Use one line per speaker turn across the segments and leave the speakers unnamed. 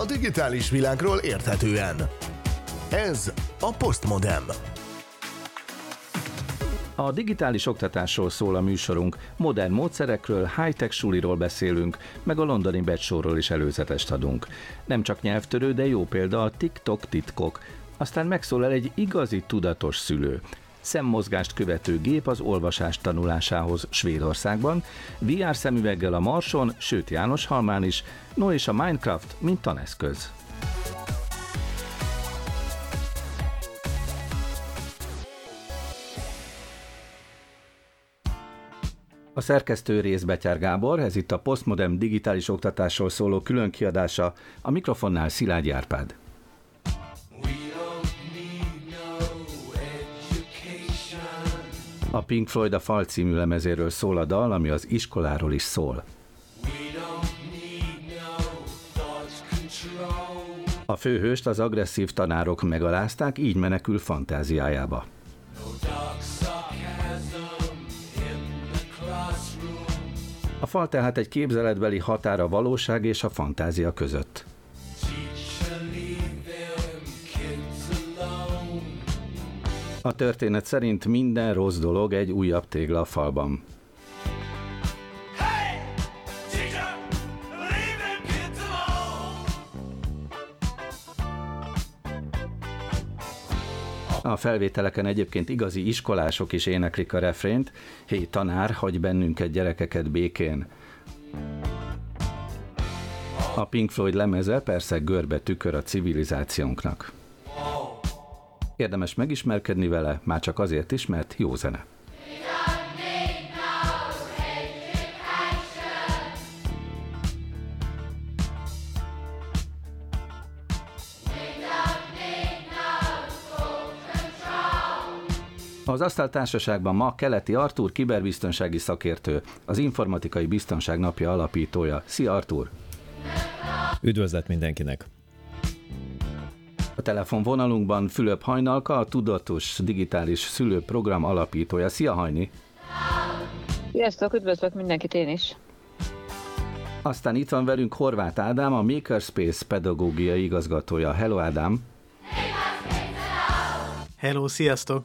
a digitális világról érthetően. Ez a Postmodem.
A digitális oktatásról szól a műsorunk, modern módszerekről, high-tech suliról beszélünk, meg a londoni becsóról is előzetest adunk. Nem csak nyelvtörő, de jó példa a TikTok titkok. Aztán megszólal egy igazi tudatos szülő. Szemmozgást követő gép az olvasás tanulásához Svédországban, VR szemüveggel a Marson, sőt János Halmán is, no és a Minecraft, mint taneszköz. A szerkesztő rész Betyár Gábor, ez itt a Postmodern digitális oktatásról szóló külön kiadása, a mikrofonnál Szilágy Árpád. A Pink Floyd a Fal című lemezéről szól a dal, ami az iskoláról is szól. A főhőst az agresszív tanárok megalázták, így menekül fantáziájába. A fal tehát egy képzeletbeli határ a valóság és a fantázia között. A történet szerint minden rossz dolog egy újabb tégla a falban. A felvételeken egyébként igazi iskolások is éneklik a refrént. Hé, tanár, hagy bennünket gyerekeket békén. A Pink Floyd lemeze persze görbe tükör a civilizációnknak. Érdemes megismerkedni vele, már csak azért is, mert jó zene. Az Asztaltársaságban ma Keleti Artúr, kiberbiztonsági szakértő, az Informatikai Biztonság Napja alapítója. Szia Artúr!
Üdvözlet mindenkinek!
A telefonvonalunkban Fülöp Hajnalka, a Tudatos Digitális Szülőprogram alapítója. Szia Hajni!
Sziasztok, üdvözlök mindenkit én is!
Aztán itt van velünk Horváth Ádám, a Makerspace pedagógiai igazgatója. Hello Ádám!
Hello, sziasztok!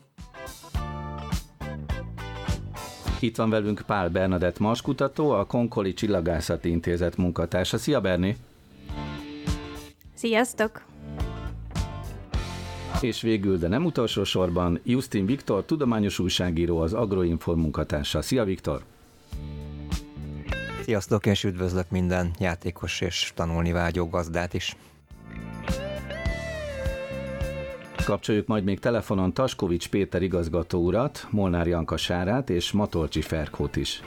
Itt van velünk Pál Bernadett maskutató, a Konkoli Csillagászati Intézet munkatársa. Szia Berni!
Sziasztok!
És végül, de nem utolsó sorban, Justin Viktor, tudományos újságíró, az Agroinform munkatársa. Szia Viktor!
Sziasztok, és üdvözlök minden játékos és tanulni vágyó gazdát is.
Kapcsoljuk majd még telefonon Taskovics Péter igazgató urat, Molnár Janka Sárát és Matolcsi Ferkót is.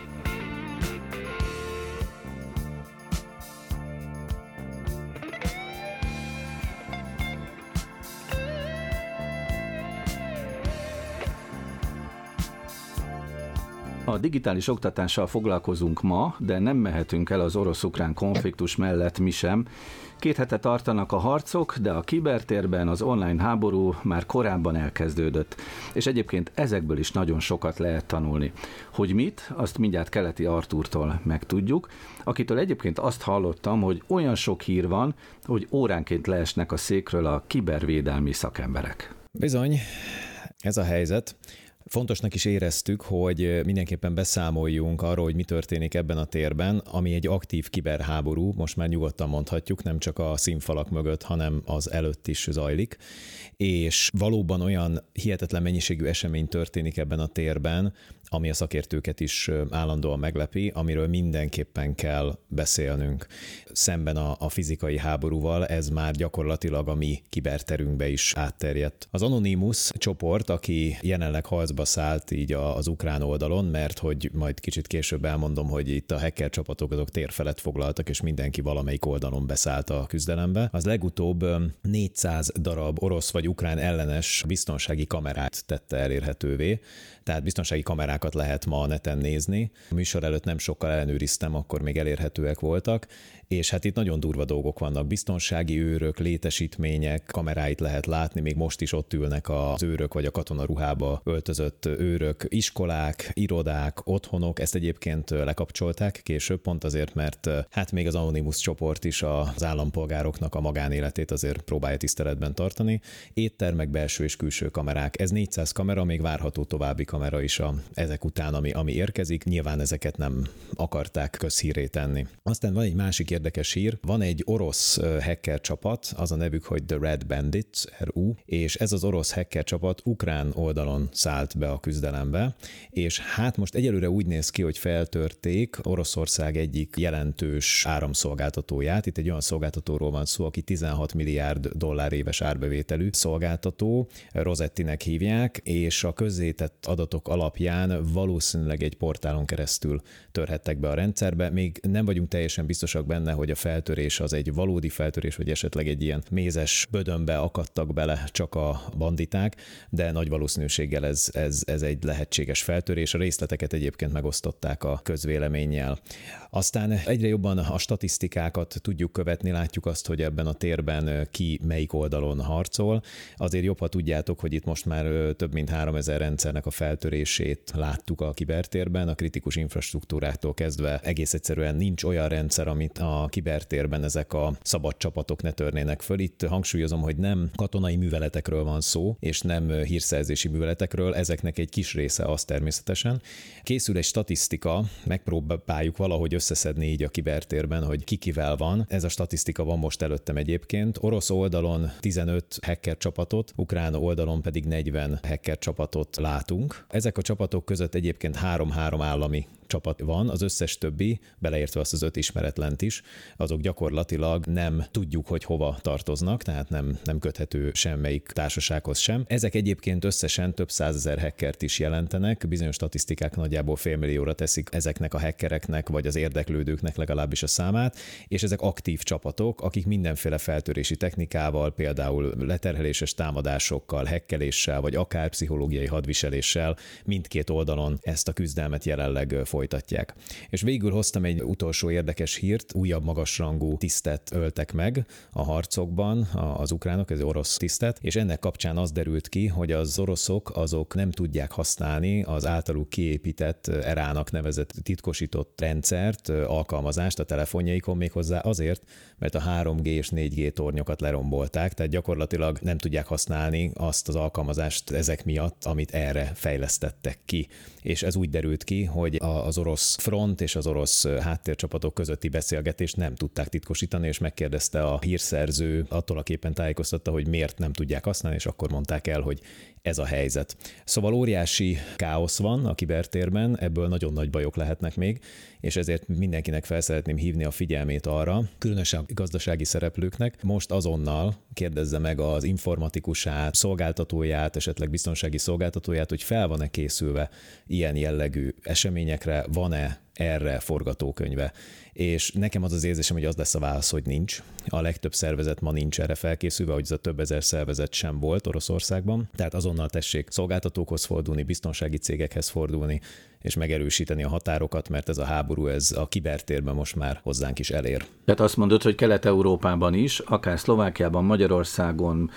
A digitális oktatással foglalkozunk ma, de nem mehetünk el az orosz-ukrán konfliktus mellett mi sem. Két hete tartanak a harcok, de a kibertérben az online háború már korábban elkezdődött. És egyébként ezekből is nagyon sokat lehet tanulni. Hogy mit, azt mindjárt keleti Artúrtól megtudjuk, akitől egyébként azt hallottam, hogy olyan sok hír van, hogy óránként leesnek a székről a kibervédelmi szakemberek.
Bizony, ez a helyzet. Fontosnak is éreztük, hogy mindenképpen beszámoljunk arról, hogy mi történik ebben a térben, ami egy aktív kiberháború, most már nyugodtan mondhatjuk, nem csak a színfalak mögött, hanem az előtt is zajlik, és valóban olyan hihetetlen mennyiségű esemény történik ebben a térben, ami a szakértőket is állandóan meglepi, amiről mindenképpen kell beszélnünk. Szemben a, a fizikai háborúval ez már gyakorlatilag a mi kiberterünkbe is átterjedt. Az Anonymous csoport, aki jelenleg harcba szállt így az ukrán oldalon, mert hogy majd kicsit később elmondom, hogy itt a hacker csapatok azok térfelett foglaltak, és mindenki valamelyik oldalon beszállt a küzdelembe. Az legutóbb 400 darab orosz vagy ukrán ellenes biztonsági kamerát tette elérhetővé, tehát biztonsági kamerákat lehet ma a neten nézni. A műsor előtt nem sokkal ellenőriztem, akkor még elérhetőek voltak, és hát itt nagyon durva dolgok vannak. Biztonsági őrök, létesítmények, kameráit lehet látni, még most is ott ülnek az őrök vagy a katonaruhába öltözött őrök, iskolák, irodák, otthonok, ezt egyébként lekapcsolták később, pont azért, mert hát még az Anonymous csoport is az állampolgároknak a magánéletét azért próbálja tiszteletben tartani. Éttermek, belső és külső kamerák. Ez 400 kamera, még várható további kamera is a, ezek után, ami, ami érkezik. Nyilván ezeket nem akarták közhíré tenni. Aztán van egy másik érdekes hír. Van egy orosz hacker csapat, az a nevük, hogy The Red Bandits, RU, és ez az orosz hacker csapat ukrán oldalon szállt be a küzdelembe, és hát most egyelőre úgy néz ki, hogy feltörték Oroszország egyik jelentős áramszolgáltatóját. Itt egy olyan szolgáltatóról van szó, aki 16 milliárd dollár éves árbevételű szolgáltató, Rosettinek hívják, és a közzétett adatok alapján valószínűleg egy portálon keresztül törhettek be a rendszerbe. Még nem vagyunk teljesen biztosak benne, hogy a feltörés az egy valódi feltörés, vagy esetleg egy ilyen mézes bödönbe akadtak bele csak a banditák, de nagy valószínűséggel ez, ez, ez egy lehetséges feltörés. A részleteket egyébként megosztották a közvéleménnyel. Aztán egyre jobban a statisztikákat tudjuk követni, látjuk azt, hogy ebben a térben ki melyik oldalon harcol. Azért jobb, ha tudjátok, hogy itt most már több mint 3000 rendszernek a feltörését láttuk a kibertérben, a kritikus infrastruktúráktól kezdve egész egyszerűen nincs olyan rendszer, amit a kibertérben ezek a szabad csapatok ne törnének föl. Itt hangsúlyozom, hogy nem katonai műveletekről van szó, és nem hírszerzési műveletekről, ezeknek egy kis része az természetesen. Készül egy statisztika, megpróbáljuk valahogy összeszedni így a kibertérben, hogy ki kivel van. Ez a statisztika van most előttem egyébként. Orosz oldalon 15 hacker csapatot, ukrán oldalon pedig 40 hacker csapatot látunk. Ezek a csapatok között egyébként három-három állami csapat van, az összes többi, beleértve azt az öt ismeretlent is, azok gyakorlatilag nem tudjuk, hogy hova tartoznak, tehát nem, nem köthető semmelyik társasághoz sem. Ezek egyébként összesen több százezer hackert is jelentenek, bizonyos statisztikák nagyjából félmillióra teszik ezeknek a hackereknek, vagy az érdeklődőknek legalábbis a számát, és ezek aktív csapatok, akik mindenféle feltörési technikával, például leterheléses támadásokkal, hekkeléssel, vagy akár pszichológiai hadviseléssel mindkét oldalon ezt a küzdelmet jelenleg folytatják. És végül hoztam egy utolsó érdekes hírt, újabb magasrangú tisztet öltek meg a harcokban az ukránok, ez orosz tisztet, és ennek kapcsán az derült ki, hogy az oroszok azok nem tudják használni az általuk kiépített erának nevezett titkosított rendszert, alkalmazást a telefonjaikon méghozzá azért, mert a 3G és 4G tornyokat lerombolták, tehát gyakorlatilag nem tudják használni azt az alkalmazást ezek miatt, amit erre fejlesztettek ki. És ez úgy derült ki, hogy az orosz front és az orosz háttércsapatok közötti beszélgetést nem tudták titkosítani, és megkérdezte a hírszerző, attól a képen tájékoztatta, hogy miért nem tudják használni, és akkor mondták el, hogy ez a helyzet. Szóval óriási káosz van a kibertérben, ebből nagyon nagy bajok lehetnek még, és ezért mindenkinek fel szeretném hívni a figyelmét arra, különösen a gazdasági szereplőknek, most azonnal kérdezze meg az informatikusát, szolgáltatóját, esetleg biztonsági szolgáltatóját, hogy fel van-e készülve ilyen jellegű eseményekre, van-e erre forgatókönyve. És nekem az az érzésem, hogy az lesz a válasz, hogy nincs. A legtöbb szervezet ma nincs erre felkészülve, hogy ez a több ezer szervezet sem volt Oroszországban. Tehát azonnal tessék szolgáltatókhoz fordulni, biztonsági cégekhez fordulni, és megerősíteni a határokat, mert ez a háború, ez a kibertérben most már hozzánk is elér.
Tehát azt mondod, hogy Kelet-Európában is, akár Szlovákiában, Magyarországon,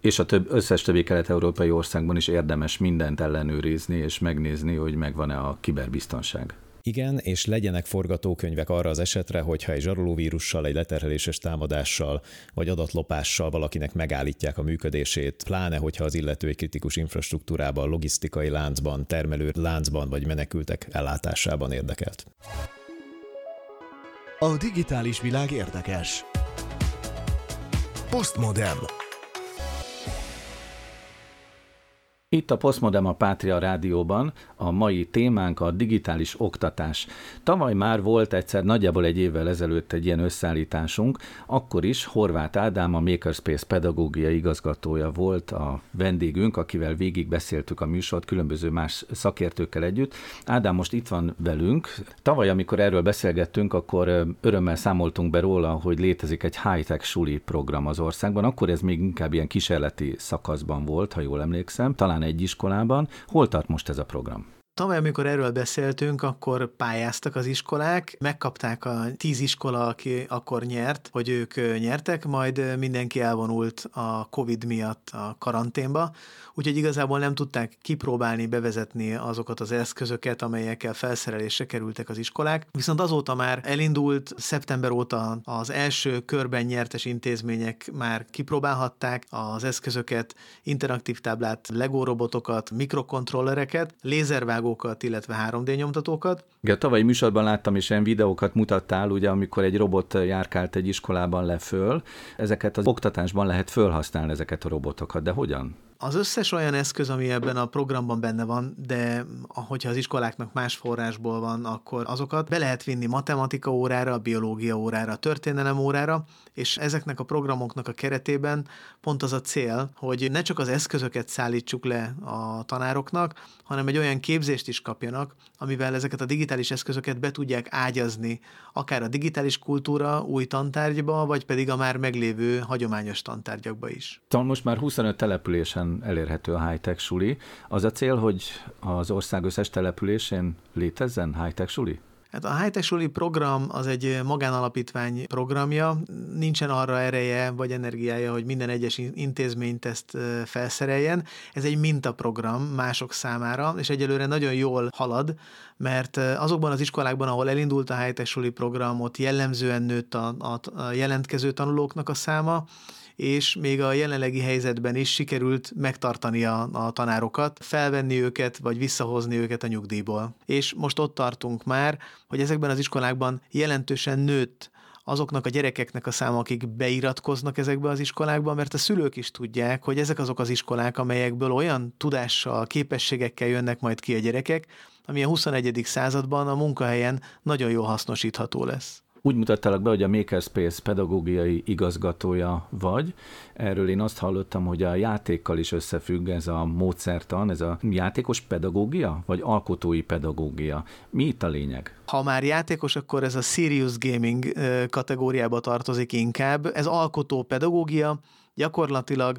és a több, összes többi kelet-európai országban is érdemes mindent ellenőrizni és megnézni, hogy megvan-e a kiberbiztonság.
Igen, és legyenek forgatókönyvek arra az esetre, hogyha egy zsarolóvírussal, egy leterheléses támadással vagy adatlopással valakinek megállítják a működését, pláne hogyha az illető egy kritikus infrastruktúrában, logisztikai láncban, termelő láncban vagy menekültek ellátásában érdekelt.
A digitális világ érdekes. Postmodern.
Itt a Postmodem a Pátria Rádióban a mai témánk a digitális oktatás. Tavaly már volt egyszer, nagyjából egy évvel ezelőtt egy ilyen összeállításunk, akkor is Horváth Ádám, a Makerspace pedagógia igazgatója volt a vendégünk, akivel végig beszéltük a műsort különböző más szakértőkkel együtt. Ádám most itt van velünk. Tavaly, amikor erről beszélgettünk, akkor örömmel számoltunk be róla, hogy létezik egy high-tech suli program az országban. Akkor ez még inkább ilyen kísérleti szakaszban volt, ha jól emlékszem. Talán egy iskolában. Hol tart most ez a program?
Tavaly, amikor erről beszéltünk, akkor pályáztak az iskolák, megkapták a tíz iskola, aki akkor nyert, hogy ők nyertek, majd mindenki elvonult a Covid miatt a karanténba, úgyhogy igazából nem tudták kipróbálni, bevezetni azokat az eszközöket, amelyekkel felszerelésre kerültek az iskolák. Viszont azóta már elindult, szeptember óta az első körben nyertes intézmények már kipróbálhatták az eszközöket, interaktív táblát, Lego robotokat, mikrokontrollereket, lézervágókat, illetve 3D nyomtatókat.
Igen, tavalyi műsorban láttam, és ilyen videókat mutattál, ugye, amikor egy robot járkált egy iskolában le föl. Ezeket az oktatásban lehet fölhasználni ezeket a robotokat, de hogyan?
Az összes olyan eszköz, ami ebben a programban benne van, de hogyha az iskoláknak más forrásból van, akkor azokat be lehet vinni matematika órára, biológia órára, történelem órára, és ezeknek a programoknak a keretében pont az a cél, hogy ne csak az eszközöket szállítsuk le a tanároknak, hanem egy olyan képzést is kapjanak, amivel ezeket a digitális eszközöket be tudják ágyazni, akár a digitális kultúra új tantárgyba, vagy pedig a már meglévő hagyományos tantárgyakba is.
Most már 25 településen teljesen elérhető a high-tech suli. Az a cél, hogy az ország összes településén létezzen high-tech suli?
Hát a High Suli program az egy magánalapítvány programja, nincsen arra ereje vagy energiája, hogy minden egyes intézményt ezt felszereljen. Ez egy mintaprogram mások számára, és egyelőre nagyon jól halad, mert azokban az iskolákban, ahol elindult a High Suli program, ott jellemzően nőtt a, a, a jelentkező tanulóknak a száma, és még a jelenlegi helyzetben is sikerült megtartani a, a tanárokat, felvenni őket, vagy visszahozni őket a nyugdíjból. És most ott tartunk már, hogy ezekben az iskolákban jelentősen nőtt azoknak a gyerekeknek a száma, akik beiratkoznak ezekbe az iskolákba, mert a szülők is tudják, hogy ezek azok az iskolák, amelyekből olyan tudással, képességekkel jönnek majd ki a gyerekek, ami a 21. században a munkahelyen nagyon jól hasznosítható lesz.
Úgy mutattalak be, hogy a Makerspace pedagógiai igazgatója vagy. Erről én azt hallottam, hogy a játékkal is összefügg ez a módszertan, ez a játékos pedagógia, vagy alkotói pedagógia. Mi itt a lényeg?
Ha már játékos, akkor ez a serious gaming kategóriába tartozik inkább. Ez alkotó pedagógia, gyakorlatilag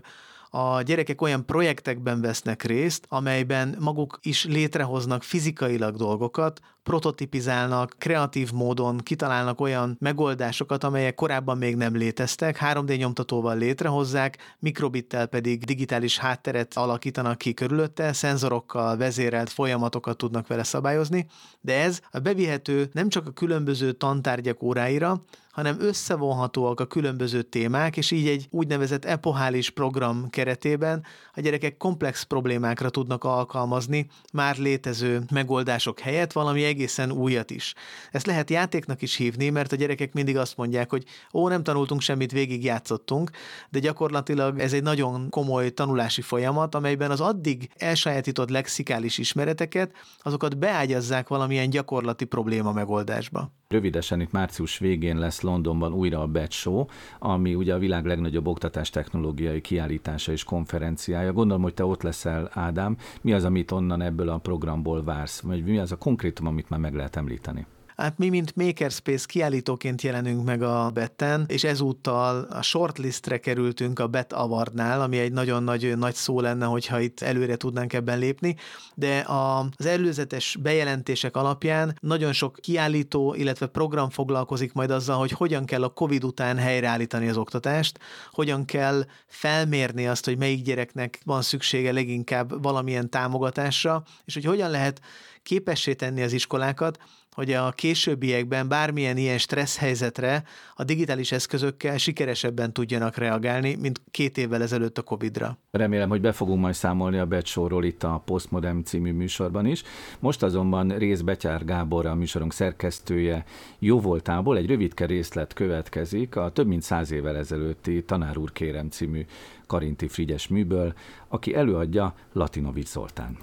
a gyerekek olyan projektekben vesznek részt, amelyben maguk is létrehoznak fizikailag dolgokat, prototipizálnak, kreatív módon kitalálnak olyan megoldásokat, amelyek korábban még nem léteztek, 3D nyomtatóval létrehozzák, mikrobittel pedig digitális hátteret alakítanak ki körülötte, szenzorokkal vezérelt folyamatokat tudnak vele szabályozni, de ez a bevihető nem csak a különböző tantárgyak óráira, hanem összevonhatóak a különböző témák, és így egy úgynevezett epohális program keretében a gyerekek komplex problémákra tudnak alkalmazni már létező megoldások helyett valami egészen újat is. Ezt lehet játéknak is hívni, mert a gyerekek mindig azt mondják, hogy ó, nem tanultunk semmit, végig játszottunk, de gyakorlatilag ez egy nagyon komoly tanulási folyamat, amelyben az addig elsajátított lexikális ismereteket, azokat beágyazzák valamilyen gyakorlati probléma megoldásba.
Rövidesen itt március végén lesz Londonban újra a BET Show, ami ugye a világ legnagyobb oktatás technológiai kiállítása és konferenciája. Gondolom, hogy te ott leszel, Ádám. Mi az, amit onnan ebből a programból vársz? Vagy mi az a konkrétum, amit már meg lehet említeni?
Hát mi, mint Makerspace kiállítóként jelenünk meg a Betten, és ezúttal a shortlistre kerültünk a Bet Awardnál, ami egy nagyon nagy, nagy szó lenne, hogyha itt előre tudnánk ebben lépni, de a, az előzetes bejelentések alapján nagyon sok kiállító, illetve program foglalkozik majd azzal, hogy hogyan kell a COVID után helyreállítani az oktatást, hogyan kell felmérni azt, hogy melyik gyereknek van szüksége leginkább valamilyen támogatásra, és hogy hogyan lehet képessé tenni az iskolákat, hogy a későbbiekben bármilyen ilyen stressz helyzetre a digitális eszközökkel sikeresebben tudjanak reagálni, mint két évvel ezelőtt a Covid-ra.
Remélem, hogy be fogunk majd számolni a Becsóról itt a Postmodern című műsorban is. Most azonban Rész Betyár Gábor, a műsorunk szerkesztője jó voltából egy rövidke részlet következik a több mint száz évvel ezelőtti Tanár úr kérem című Karinti Frigyes műből, aki előadja Latinovic Zoltán.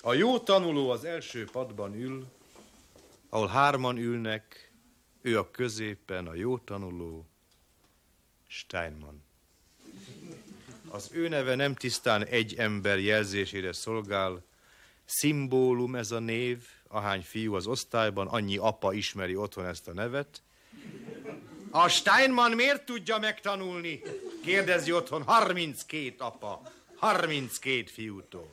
A jó tanuló az első padban ül, ahol hárman ülnek, ő a középen, a jó tanuló, Steinman. Az ő neve nem tisztán egy ember jelzésére szolgál, szimbólum ez a név, ahány fiú az osztályban, annyi apa ismeri otthon ezt a nevet. A Steinman miért tudja megtanulni? Kérdezi otthon 32 apa, 32 fiútól.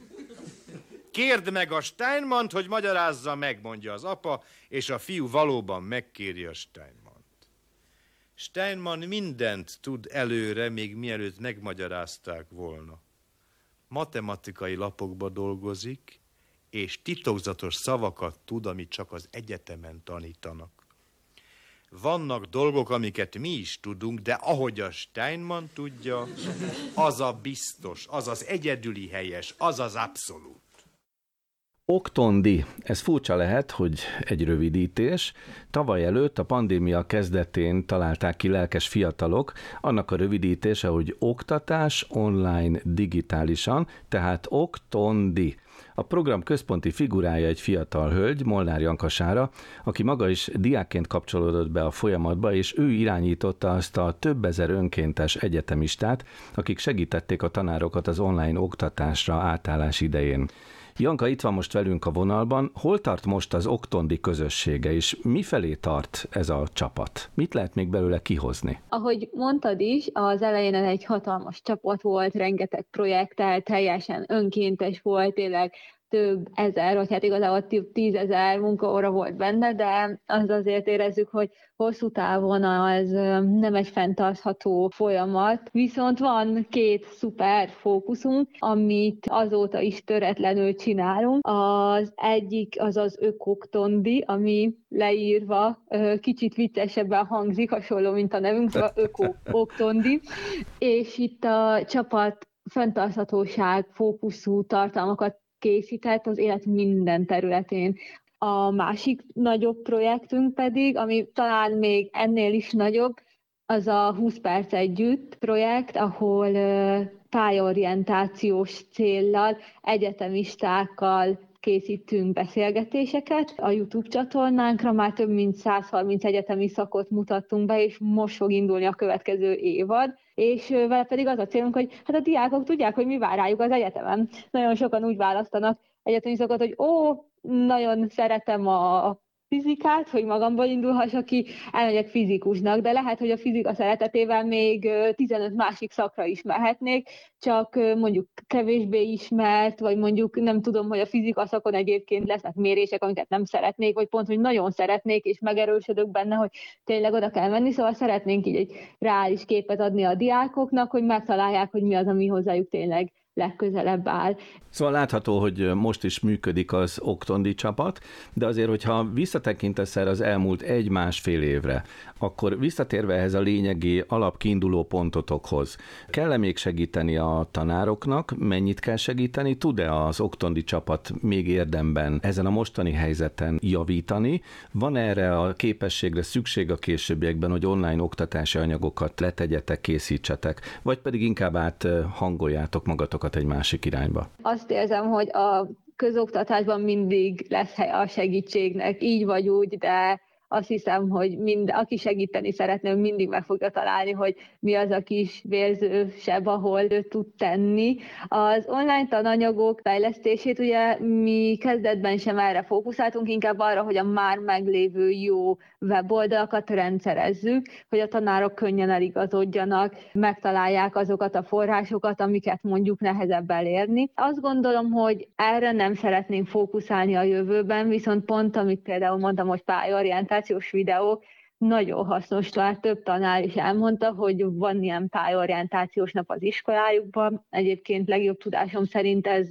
Kérd meg a Steinmant, hogy magyarázza meg, mondja az apa, és a fiú valóban megkéri a Steinmant. Steinman mindent tud előre, még mielőtt megmagyarázták volna. Matematikai lapokba dolgozik, és titokzatos szavakat tud, amit csak az egyetemen tanítanak. Vannak dolgok, amiket mi is tudunk, de ahogy a Steinman tudja, az a biztos, az az egyedüli helyes, az az abszolút.
Oktondi. Ez furcsa lehet, hogy egy rövidítés. Tavaly előtt a pandémia kezdetén találták ki lelkes fiatalok, annak a rövidítése, hogy oktatás online digitálisan, tehát Oktondi. A program központi figurája egy fiatal hölgy, Molnár Jankasára, aki maga is diákként kapcsolódott be a folyamatba, és ő irányította azt a több ezer önkéntes egyetemistát, akik segítették a tanárokat az online oktatásra átállás idején. Janka itt van most velünk a vonalban. Hol tart most az Oktondi közössége, és mifelé tart ez a csapat? Mit lehet még belőle kihozni?
Ahogy mondtad is, az elején egy hatalmas csapat volt, rengeteg projekttel, teljesen önkéntes volt, tényleg több ezer, vagy hát igazából tízezer munkaóra volt benne, de az azért érezzük, hogy hosszú távon az nem egy fenntartható folyamat. Viszont van két szuper fókuszunk, amit azóta is töretlenül csinálunk. Az egyik az az ökoktondi, ami leírva kicsit viccesebben hangzik, hasonló, mint a nevünk, szóval ökoktondi. És itt a csapat fenntarthatóság fókuszú tartalmakat készített az élet minden területén. A másik nagyobb projektünk pedig, ami talán még ennél is nagyobb, az a 20 perc együtt projekt, ahol pályorientációs céllal, egyetemistákkal készítünk beszélgetéseket. A YouTube csatornánkra már több mint 130 egyetemi szakot mutattunk be, és most fog indulni a következő évad és vele pedig az a célunk, hogy hát a diákok tudják, hogy mi vár rájuk az egyetemen. Nagyon sokan úgy választanak egyetemi szakot, hogy ó, nagyon szeretem a fizikát, hogy magamból indulhassak ki, elmegyek fizikusnak, de lehet, hogy a fizika szeretetével még 15 másik szakra is mehetnék, csak mondjuk kevésbé ismert, vagy mondjuk nem tudom, hogy a fizika szakon egyébként lesznek mérések, amiket nem szeretnék, vagy pont, hogy nagyon szeretnék, és megerősödök benne, hogy tényleg oda kell menni, szóval szeretnénk így egy reális képet adni a diákoknak, hogy megtalálják, hogy mi az, ami hozzájuk tényleg legközelebb áll.
Szóval látható, hogy most is működik az Oktondi csapat, de azért, hogyha visszatekintesz erre az elmúlt egy-másfél évre, akkor visszatérve ehhez a lényegi alapkiinduló pontotokhoz, kell-e még segíteni a tanároknak, mennyit kell segíteni, tud-e az Oktondi csapat még érdemben ezen a mostani helyzeten javítani, van erre a képességre szükség a későbbiekben, hogy online oktatási anyagokat letegyetek, készítsetek, vagy pedig inkább át hangoljátok magatokat egy másik irányba?
Azt érzem, hogy a közoktatásban mindig lesz hely a segítségnek, így vagy úgy, de azt hiszem, hogy mind, aki segíteni szeretne, mindig meg fogja találni, hogy mi az a kis vérzősebb, ahol ő tud tenni. Az online tananyagok fejlesztését ugye mi kezdetben sem erre fókuszáltunk, inkább arra, hogy a már meglévő jó weboldalakat rendszerezzük, hogy a tanárok könnyen eligazodjanak, megtalálják azokat a forrásokat, amiket mondjuk nehezebb elérni. Azt gondolom, hogy erre nem szeretnénk fókuszálni a jövőben, viszont pont, amit például mondtam, hogy pályorientációs videók, nagyon hasznos, tehát több tanár is elmondta, hogy van ilyen pályorientációs nap az iskolájukban. Egyébként legjobb tudásom szerint ez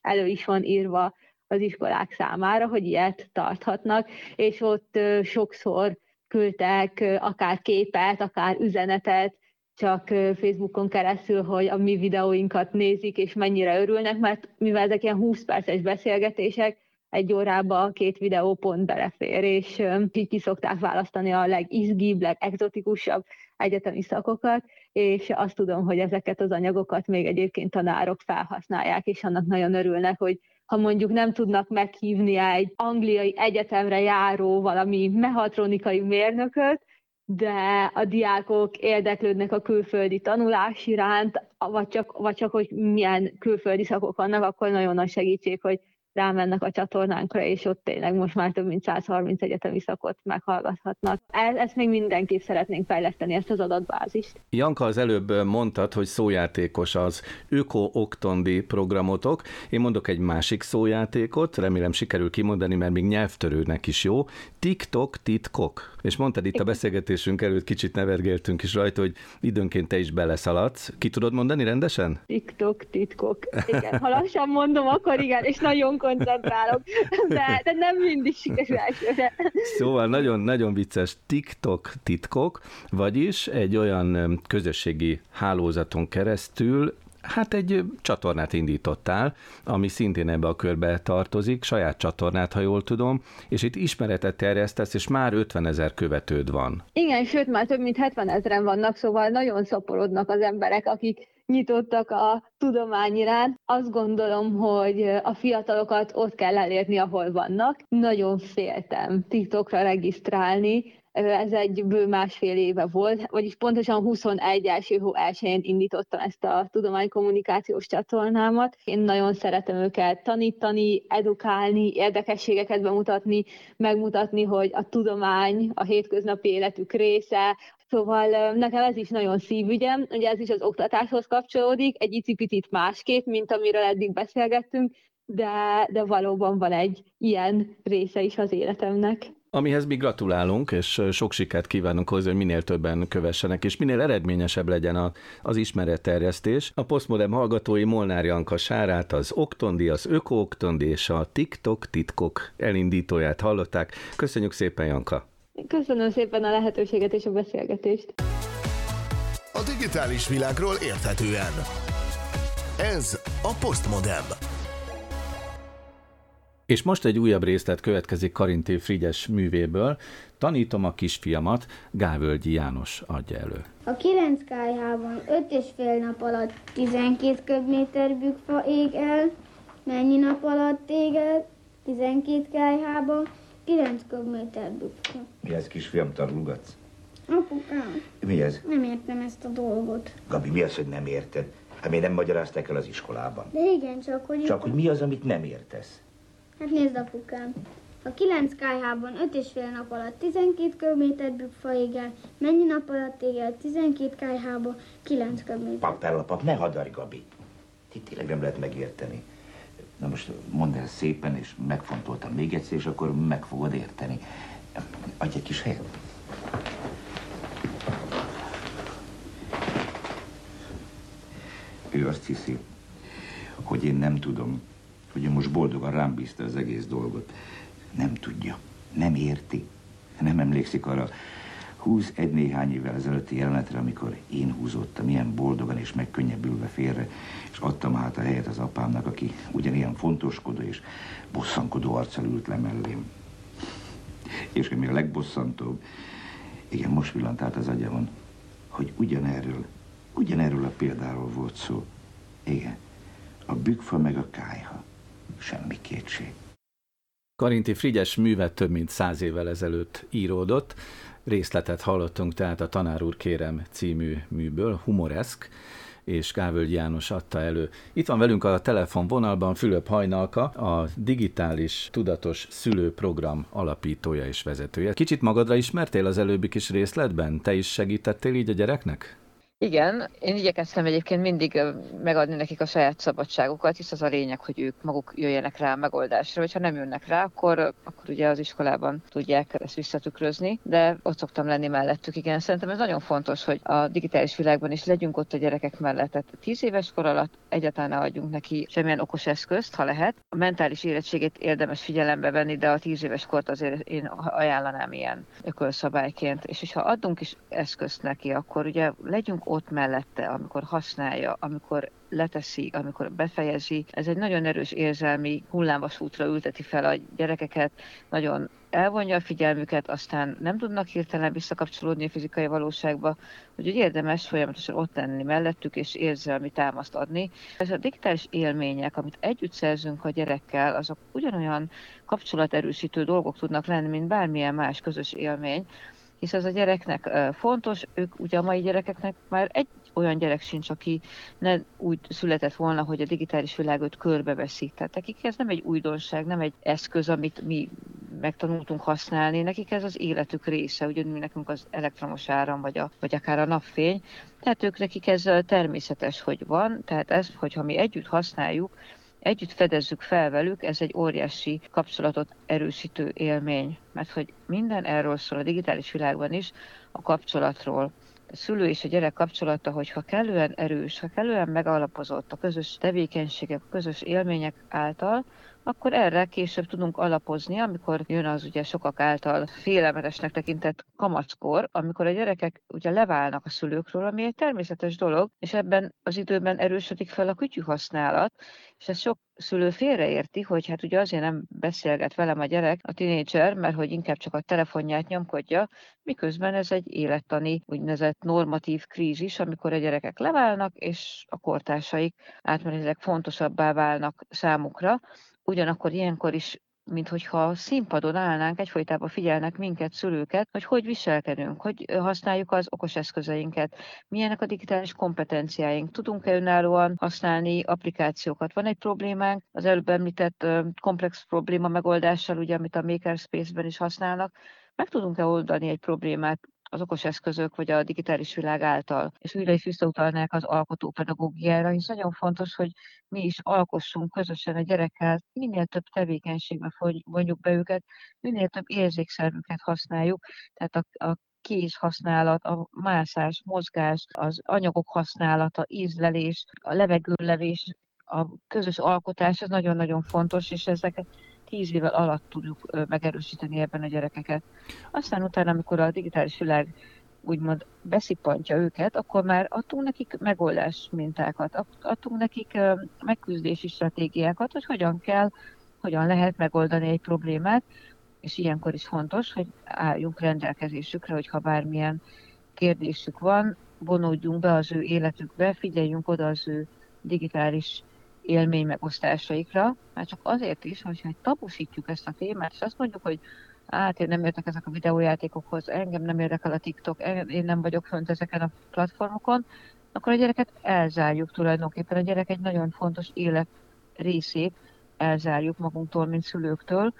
elő is van írva az iskolák számára, hogy ilyet tarthatnak, és ott sokszor küldtek akár képet, akár üzenetet, csak Facebookon keresztül, hogy a mi videóinkat nézik, és mennyire örülnek, mert mivel ezek ilyen 20 perces beszélgetések, egy órába két videó pont belefér, és így ki szokták választani a legizgibb, legexotikusabb egyetemi szakokat, és azt tudom, hogy ezeket az anyagokat még egyébként tanárok felhasználják, és annak nagyon örülnek, hogy ha mondjuk nem tudnak meghívni egy angliai egyetemre járó valami mehatronikai mérnököt, de a diákok érdeklődnek a külföldi tanulás iránt, vagy csak, vagy csak hogy milyen külföldi szakok vannak, akkor nagyon nagy segítség, hogy rámennek a csatornánkra, és ott tényleg most már több mint 130 egyetemi szakot meghallgathatnak. E-, ezt még mindenképp szeretnénk fejleszteni, ezt az adatbázist.
Janka, az előbb mondtad, hogy szójátékos az Öko Oktondi programotok. Én mondok egy másik szójátékot, remélem sikerül kimondani, mert még nyelvtörőnek is jó. TikTok titkok. És mondtad itt a beszélgetésünk előtt, kicsit nevergéltünk is rajta, hogy időnként te is beleszaladsz. Ki tudod mondani rendesen?
TikTok titkok. Igen, ha lassan mondom, akkor igen, és nagyon koncentrálok, de, de nem mindig sikerül elsőre.
Szóval nagyon-nagyon vicces TikTok titkok, vagyis egy olyan közösségi hálózaton keresztül hát egy csatornát indítottál, ami szintén ebbe a körbe tartozik, saját csatornát, ha jól tudom, és itt ismeretet terjesztesz, és már 50 ezer követőd van.
Igen, sőt, már több mint 70 ezeren vannak, szóval nagyon szaporodnak az emberek, akik nyitottak a tudomány iránt. Azt gondolom, hogy a fiatalokat ott kell elérni, ahol vannak. Nagyon féltem TikTokra regisztrálni, ez egy bő másfél éve volt, vagyis pontosan 21 első hó elsőjén indítottam ezt a tudománykommunikációs csatornámat. Én nagyon szeretem őket tanítani, edukálni, érdekességeket bemutatni, megmutatni, hogy a tudomány a hétköznapi életük része, Szóval nekem ez is nagyon szívügyem, ugye ez is az oktatáshoz kapcsolódik, egy icipicit másképp, mint amiről eddig beszélgettünk, de, de valóban van egy ilyen része is az életemnek.
Amihez mi gratulálunk, és sok sikert kívánunk hozzá, hogy minél többen kövessenek, és minél eredményesebb legyen a, az ismeretterjesztés. A Postmodem hallgatói Molnár Janka Sárát, az Oktondi, az Öko Oktondi és a TikTok titkok elindítóját hallották. Köszönjük szépen, Janka!
Köszönöm szépen a lehetőséget és a beszélgetést.
A digitális világról érthetően. Ez a Postmodem.
És most egy újabb részlet következik Karinti Frigyes művéből. Tanítom a kisfiamat, Gávölgyi János adja elő.
A 9 kájhában 5 és fél nap alatt 12 köbméter bükfa ég el, mennyi nap alatt ég el 12 kájhában 9 köbméter bükfa.
Mi ez, kisfiam, tarulgatsz?
Apukám.
Mi ez?
Nem értem ezt a dolgot.
Gabi, mi az, hogy nem érted? Hát még nem magyarázták el az iskolában.
De igen, csak hogy...
Csak hogy mi az, amit nem értesz?
Hát nézd, apukám. A 9 kájhában 5 és fél nap alatt 12 köbméter bükfa égel, mennyi nap alatt égel 12 kájhában 9 köbméter.
Pappella, pap, ne hadarj, Gabi. Itt tényleg nem lehet megérteni. Na most mondd el szépen, és megfontoltam még egyszer, és akkor meg fogod érteni. Adj egy kis helyet. Ő azt hiszi, hogy én nem tudom, hogy ő most boldogan rám bízta az egész dolgot. Nem tudja, nem érti, nem emlékszik arra húsz egy néhány évvel ezelőtti jelenetre, amikor én húzottam ilyen boldogan és megkönnyebbülve félre, és adtam hát a helyet az apámnak, aki ugyanilyen fontoskodó és bosszankodó arccal ült le mellém. És ami a legbosszantóbb, igen, most villant át az agyamon, hogy ugyanerről, ugyanerről a példáról volt szó. Igen, a bükfa meg a kájha. Semmi kétség.
Karinti Frigyes művet több mint száz évvel ezelőtt íródott. Részletet hallottunk tehát a Tanár úr kérem című műből, humoreszk, és Kávölgy János adta elő. Itt van velünk a telefonvonalban Fülöp Hajnalka, a digitális tudatos szülőprogram alapítója és vezetője. Kicsit magadra ismertél az előbbi kis részletben? Te is segítettél így a gyereknek?
Igen, én igyekeztem egyébként mindig megadni nekik a saját szabadságukat, hisz az a lényeg, hogy ők maguk jöjjenek rá a megoldásra, vagy ha nem jönnek rá, akkor, akkor ugye az iskolában tudják ezt visszatükrözni, de ott szoktam lenni mellettük, igen. Szerintem ez nagyon fontos, hogy a digitális világban is legyünk ott a gyerekek mellett. Tehát 10 éves kor alatt egyáltalán ne adjunk neki semmilyen okos eszközt, ha lehet. A mentális érettségét érdemes figyelembe venni, de a 10 éves kort azért én ajánlanám ilyen ökölszabályként. És hogyha adunk is eszközt neki, akkor ugye legyünk ott mellette, amikor használja, amikor leteszi, amikor befejezi. Ez egy nagyon erős érzelmi hullámvasútra ülteti fel a gyerekeket, nagyon elvonja a figyelmüket, aztán nem tudnak hirtelen visszakapcsolódni a fizikai valóságba, úgyhogy érdemes folyamatosan ott lenni mellettük, és érzelmi támaszt adni. Ez a digitális élmények, amit együtt szerzünk a gyerekkel, azok ugyanolyan kapcsolaterősítő dolgok tudnak lenni, mint bármilyen más közös élmény, hisz ez a gyereknek fontos, ők ugye a mai gyerekeknek már egy olyan gyerek sincs, aki ne úgy született volna, hogy a digitális világot körbeveszik. Tehát nekik ez nem egy újdonság, nem egy eszköz, amit mi megtanultunk használni, nekik ez az életük része, ugyanúgy nekünk az elektromos áram, vagy, a, vagy akár a napfény. Tehát ők nekik ez természetes, hogy van, tehát ez, hogyha mi együtt használjuk, együtt fedezzük fel velük, ez egy óriási kapcsolatot erősítő élmény, mert hogy minden erről szól a digitális világban is, a kapcsolatról. A szülő és a gyerek kapcsolata, hogyha kellően erős, ha kellően megalapozott a közös tevékenységek, a közös élmények által, akkor erre később tudunk alapozni, amikor jön az ugye sokak által félelmetesnek tekintett kamackor, amikor a gyerekek ugye leválnak a szülőkről, ami egy természetes dolog, és ebben az időben erősödik fel a kütyű használat, és ez sok szülő félreérti, hogy hát ugye azért nem beszélget velem a gyerek, a tinédzser, mert hogy inkább csak a telefonját nyomkodja, miközben ez egy élettani, úgynevezett normatív krízis, amikor a gyerekek leválnak, és a kortársaik átmenetileg fontosabbá válnak számukra, ugyanakkor ilyenkor is mint hogyha színpadon állnánk, egyfolytában figyelnek minket, szülőket, hogy hogy viselkedünk, hogy használjuk az okos eszközeinket, milyenek a digitális kompetenciáink, tudunk-e önállóan használni applikációkat. Van egy problémánk, az előbb említett komplex probléma megoldással, ugye, amit a Makerspace-ben is használnak, meg tudunk-e oldani egy problémát az okos eszközök vagy a digitális világ által. És újra is visszautalnák az alkotó pedagógiára, hisz nagyon fontos, hogy mi is alkossunk közösen a gyerekkel, minél több tevékenységbe vonjuk be őket, minél több érzékszervüket használjuk, tehát a, a kéz használat, a mászás, mozgás, az anyagok használata, ízlelés, a levegőlevés, a közös alkotás, ez nagyon-nagyon fontos, és ezeket tíz évvel alatt tudjuk megerősíteni ebben a gyerekeket. Aztán utána, amikor a digitális világ úgymond beszippantja őket, akkor már adtunk nekik megoldás mintákat, adtunk nekik megküzdési stratégiákat, hogy hogyan kell, hogyan lehet megoldani egy problémát, és ilyenkor is fontos, hogy álljunk rendelkezésükre, hogyha bármilyen kérdésük van, vonódjunk be az ő életükbe, figyeljünk oda az ő digitális élmény megosztásaikra, már csak azért is, hogyha tabusítjuk ezt a témát, és azt mondjuk, hogy hát én nem értek ezek a videójátékokhoz, engem nem érdekel a TikTok, én nem vagyok fönt ezeken a platformokon, akkor a gyereket elzárjuk tulajdonképpen. A gyerek egy nagyon fontos élet részét elzárjuk magunktól, mint szülőktől,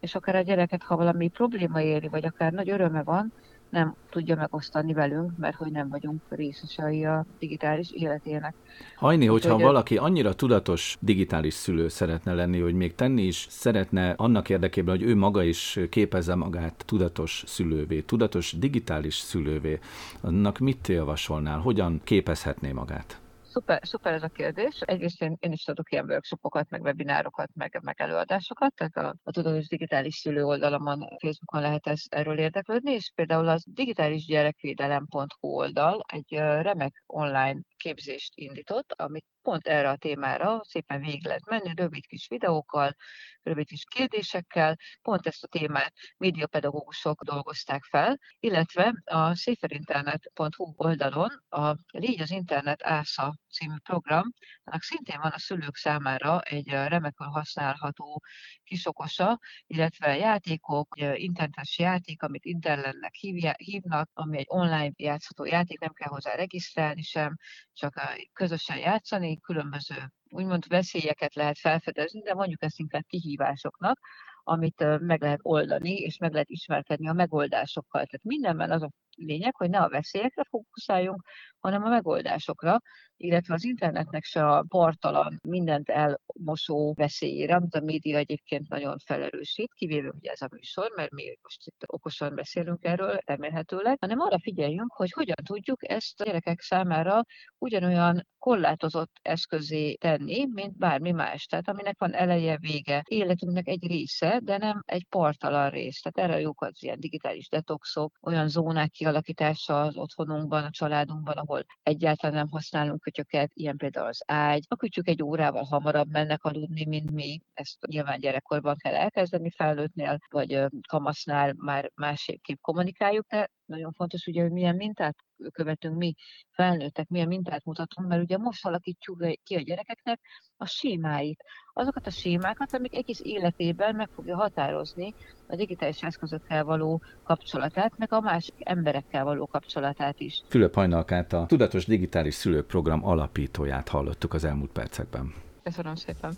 és akár a gyereket, ha valami probléma éri, vagy akár nagy öröme van, nem tudja megosztani velünk, mert hogy nem vagyunk részesei a digitális életének.
Hajni, hogyha hogy valaki annyira tudatos digitális szülő szeretne lenni, hogy még tenni is szeretne annak érdekében, hogy ő maga is képezze magát tudatos szülővé, tudatos digitális szülővé, annak mit javasolnál, hogyan képezhetné magát?
Szuper, szuper ez a kérdés. Egyrészt én, én is adok ilyen workshopokat, meg webinárokat, meg, meg előadásokat, tehát a, a Tudatos Digitális Szülő oldalamon, Facebookon lehet ez, erről érdeklődni, és például az digitális gyerekvédelem.hu oldal egy remek online képzést indított, amit pont erre a témára szépen végig lehet menni, rövid kis videókkal, rövid kis kérdésekkel, pont ezt a témát médiapedagógusok dolgozták fel, illetve a széferinternet.hu oldalon a Légy az Internet ÁSZA című program, annak szintén van a szülők számára egy remekül használható kisokosa, illetve játékok, internetes játék, amit internetnek hívnak, ami egy online játszható játék, nem kell hozzá regisztrálni sem, csak közösen játszani, különböző úgymond veszélyeket lehet felfedezni, de mondjuk ezt inkább kihívásoknak, amit meg lehet oldani, és meg lehet ismerkedni a megoldásokkal. Tehát mindenben az a lényeg, hogy ne a veszélyekre fókuszáljunk, hanem a megoldásokra, illetve az internetnek se a partalan, mindent elmosó veszélyére, amit a média egyébként nagyon felerősít, kivéve ugye ez a műsor, mert mi most itt okosan beszélünk erről, remélhetőleg, hanem arra figyeljünk, hogy hogyan tudjuk ezt a gyerekek számára ugyanolyan korlátozott eszközé tenni, mint bármi más. Tehát aminek van eleje, vége, életünknek egy része, de nem egy partalan rész. Tehát erre jók az ilyen digitális detoxok, olyan zónák kialakítása az otthonunkban, a családunkban, ahol egyáltalán nem használunk kötyöket, ilyen például az ágy. A kütyük egy órával hamarabb mennek aludni, mint mi. Ezt nyilván gyerekkorban kell elkezdeni felnőttnél, vagy kamasznál már másképp kommunikáljuk, de nagyon fontos ugye, hogy milyen mintát követünk mi felnőttek, milyen mintát mutatunk, mert ugye most alakítjuk ki a gyerekeknek a sémáit. Azokat a sémákat, amik egész életében meg fogja határozni a digitális eszközökkel való kapcsolatát, meg a másik emberekkel való kapcsolatát is.
Fülöp Hajnalkát a Tudatos Digitális Szülőprogram alapítóját hallottuk az elmúlt percekben.
Köszönöm szépen.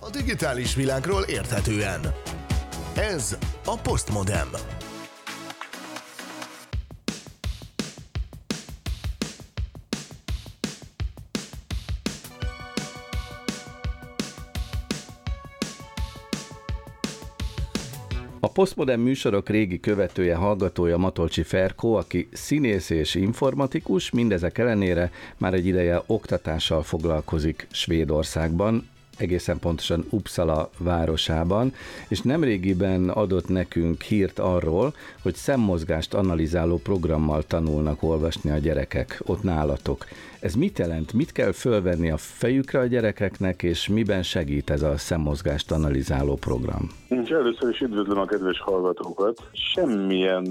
A digitális világról érthetően. Ez a Postmodem.
Postmodern műsorok régi követője, hallgatója Matolcsi Ferkó, aki színész és informatikus, mindezek ellenére már egy ideje oktatással foglalkozik Svédországban, egészen pontosan Uppsala városában, és nemrégiben adott nekünk hírt arról, hogy szemmozgást analizáló programmal tanulnak olvasni a gyerekek ott nálatok. Ez mit jelent? Mit kell fölvenni a fejükre a gyerekeknek, és miben segít ez a szemmozgást analizáló program?
És először is üdvözlöm a kedves hallgatókat. Semmilyen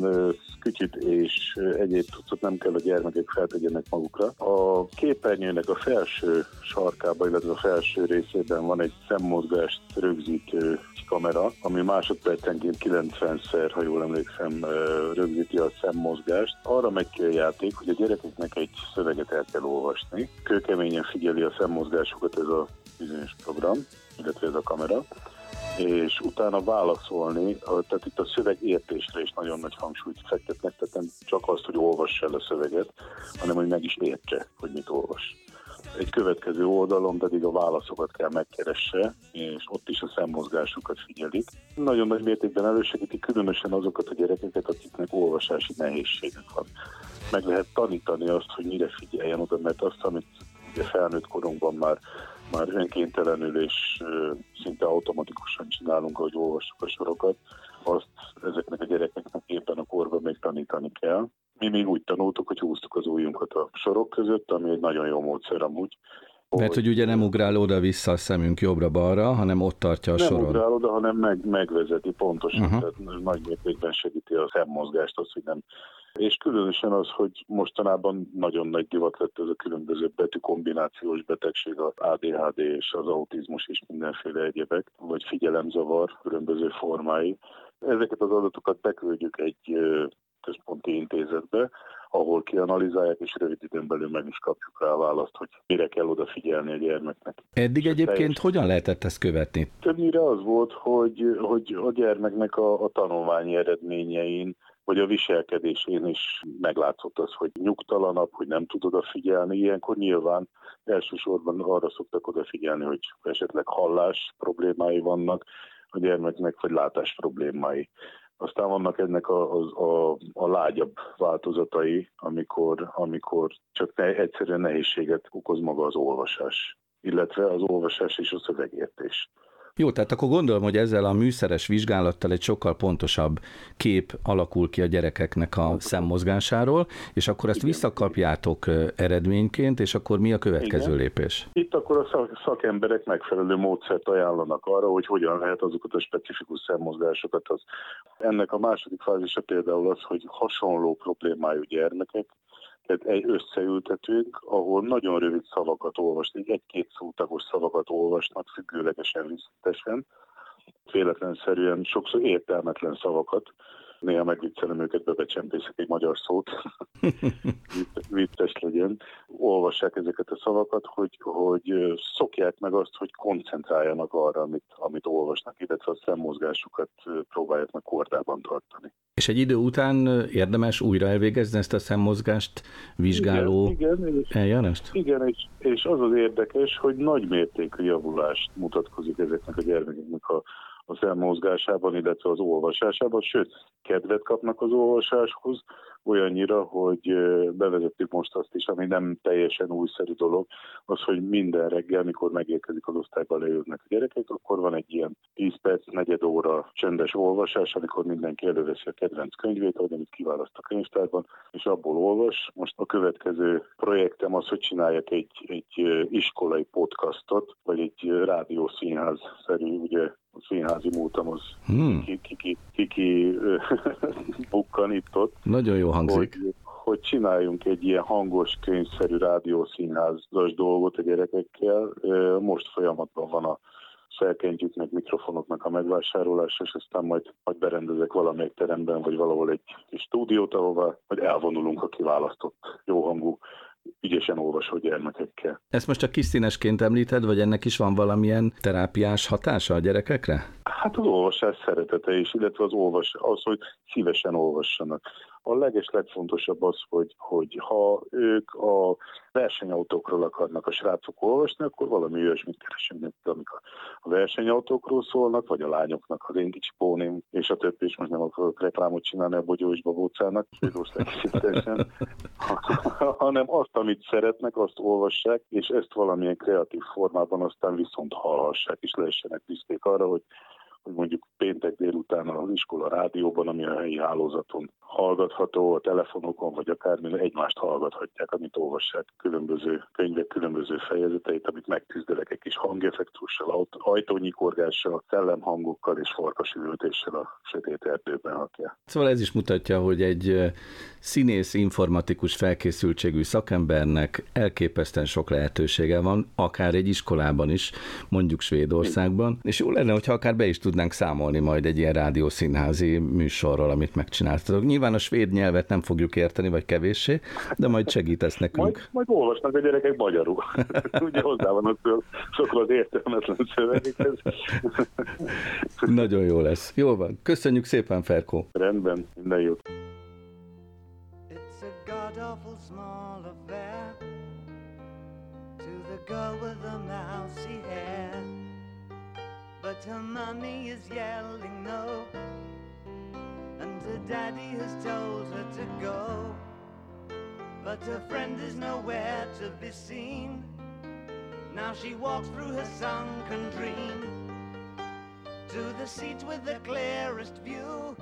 kütyüt és egyéb tudszot nem kell a gyermekek feltegyenek magukra. A képernyőnek a felső sarkában, illetve a felső részében van egy szemmozgást rögzítő kamera, ami másodpercenként 90-szer, ha jól emlékszem, rögzíti a szemmozgást. Arra megy ki a játék, hogy a gyerekeknek egy szöveget el kell olvasni. Kőkeményen figyeli a szemmozgásokat ez a bizonyos program, illetve ez a kamera és utána válaszolni, tehát itt a szöveg értésre is nagyon nagy hangsúlyt fektetnek, tehát nem csak azt, hogy olvass el a szöveget, hanem hogy meg is értse, hogy mit olvas. Egy következő oldalon pedig a válaszokat kell megkeresse, és ott is a szemmozgásukat figyelik. Nagyon nagy mértékben elősegíti különösen azokat a gyerekeket, akiknek olvasási nehézségek van. Meg lehet tanítani azt, hogy mire figyeljen oda, mert azt, amit ugye felnőtt korunkban már már önkéntelenül és szinte automatikusan csinálunk, ahogy olvassuk a sorokat, azt ezeknek a gyerekeknek éppen a korban még tanítani kell. Mi még úgy tanultuk, hogy húztuk az ujjunkat a sorok között, ami egy nagyon jó módszer amúgy.
Mert hogy ugye nem ugrál oda-vissza a szemünk jobbra-balra, hanem ott tartja a
nem
soron.
Nem ugrál oda, hanem meg, megvezeti pontosan. Uh-huh. Tehát nagy mértékben segíti a szemmozgást, az, hogy nem és különösen az, hogy mostanában nagyon nagy divat lett ez a különböző betűkombinációs betegség, az ADHD és az autizmus és mindenféle egyebek, vagy figyelemzavar különböző formái. Ezeket az adatokat beküldjük egy központi intézetbe, ahol kianalizálják, és rövid időn belül meg is kapjuk rá a választ, hogy mire kell odafigyelni a gyermeknek.
Eddig egyébként teljes... hogyan lehetett ezt követni?
Többnyire az volt, hogy, hogy a gyermeknek a, a tanulmányi eredményein vagy a viselkedésén is meglátszott az, hogy nyugtalanabb, hogy nem tud odafigyelni. Ilyenkor nyilván elsősorban arra szoktak odafigyelni, hogy esetleg hallás problémái vannak a gyermeknek, vagy látás problémái. Aztán vannak ennek a, a, a, a lágyabb változatai, amikor, amikor csak ne, egyszerűen nehézséget okoz maga az olvasás, illetve az olvasás és a szövegértés.
Jó, tehát akkor gondolom, hogy ezzel a műszeres vizsgálattal egy sokkal pontosabb kép alakul ki a gyerekeknek a szemmozgásáról, és akkor ezt visszakapjátok eredményként, és akkor mi a következő Igen. lépés?
Itt akkor a szakemberek megfelelő módszert ajánlanak arra, hogy hogyan lehet azokat a specifikus szemmozgásokat. Az. Ennek a második fázisa például az, hogy hasonló problémájú gyermekek egy összeültetünk, ahol nagyon rövid szavakat olvasnak, egy-két szótagos szavakat olvasnak függőlegesen, visszatesen, véletlenszerűen sokszor értelmetlen szavakat, néha megviccelem őket, bebecsempészek egy magyar szót, vicces legyen. Olvassák ezeket a szavakat, hogy, hogy szokják meg azt, hogy koncentráljanak arra, amit, amit olvasnak, illetve a szemmozgásukat próbálják meg kordában tartani.
És egy idő után érdemes újra elvégezni ezt a szemmozgást vizsgáló
igen, igen, és,
eljárást?
Igen, és, és az az érdekes, hogy nagy mértékű javulást mutatkozik ezeknek a gyermekeknek a a szemmozgásában, illetve az olvasásában, sőt, kedvet kapnak az olvasáshoz, olyannyira, hogy bevezettük most azt is, ami nem teljesen újszerű dolog, az, hogy minden reggel, mikor megérkezik az osztályba, leülnek a gyerekek, akkor van egy ilyen 10 perc, negyed óra csendes olvasás, amikor mindenki előveszi a kedvenc könyvét, ahogy amit kiválaszt a könyvtárban, és abból olvas. Most a következő projektem az, hogy csináljak egy, egy iskolai podcastot, vagy egy rádiószínház-szerű ugye, színházi múltam az hmm. kiki, kiki, kiki bukkan itt-ott.
Nagyon jó hangzik.
Hogy, hogy csináljunk egy ilyen hangos, könyvszerű rádiószínházas dolgot a gyerekekkel. Most folyamatban van a felkentjük meg mikrofonoknak a megvásárolás, és aztán majd, majd berendezek valamelyik teremben, vagy valahol egy kis stúdiót, ahova majd elvonulunk a kiválasztott jóhangú ügyesen olvasó gyermekekkel.
Ezt most csak kis színesként említed, vagy ennek is van valamilyen terápiás hatása a gyerekekre?
Hát az olvasás szeretete is, illetve az, olvas, az, hogy szívesen olvassanak. A leges legfontosabb az, hogy, hogy ha ők a versenyautókról akarnak a srácok olvasni, akkor valami olyasmit keresünk, amik a versenyautókról szólnak, vagy a lányoknak az én kicsi póném, és a többi is most nem akarok reklámot csinálni a Bogyó és Babócának, hanem azt, amit szeretnek, azt olvassák, és ezt valamilyen kreatív formában aztán viszont hallhassák, és lehessenek büszkék arra, hogy hogy mondjuk péntek délután az iskola rádióban, ami a helyi hálózaton hallgatható, a telefonokon, vagy akármi egymást hallgathatják, amit olvassák, különböző könyvek, különböző fejezeteit, amit megtűzdelek egy kis hangeffektussal, ajtónyikorgással, szellemhangokkal és farkasültéssel a sötét erdőben hakja.
Szóval ez is mutatja, hogy egy színész, informatikus felkészültségű szakembernek elképesztően sok lehetősége van, akár egy iskolában is, mondjuk Svédországban, és jó lenne, hogyha akár be is tudnánk számolni majd egy ilyen rádiószínházi műsorról, amit megcsináltatok. Nyilván a svéd nyelvet nem fogjuk érteni, vagy kevéssé, de majd segítesz nekünk.
Majd, majd olvasnak a gyerekek magyarul. Ugye hozzá vannak sokkal az értelmetlen szövegekhez.
Nagyon jó lesz. Jó van. Köszönjük szépen, Ferkó.
Rendben, minden jót.
god-awful small affair to the girl with the mousy hair. But her mommy is yelling no, and her daddy has told her to go. But her friend is nowhere to be seen. Now she walks through her sunken dream to the seat with the clearest view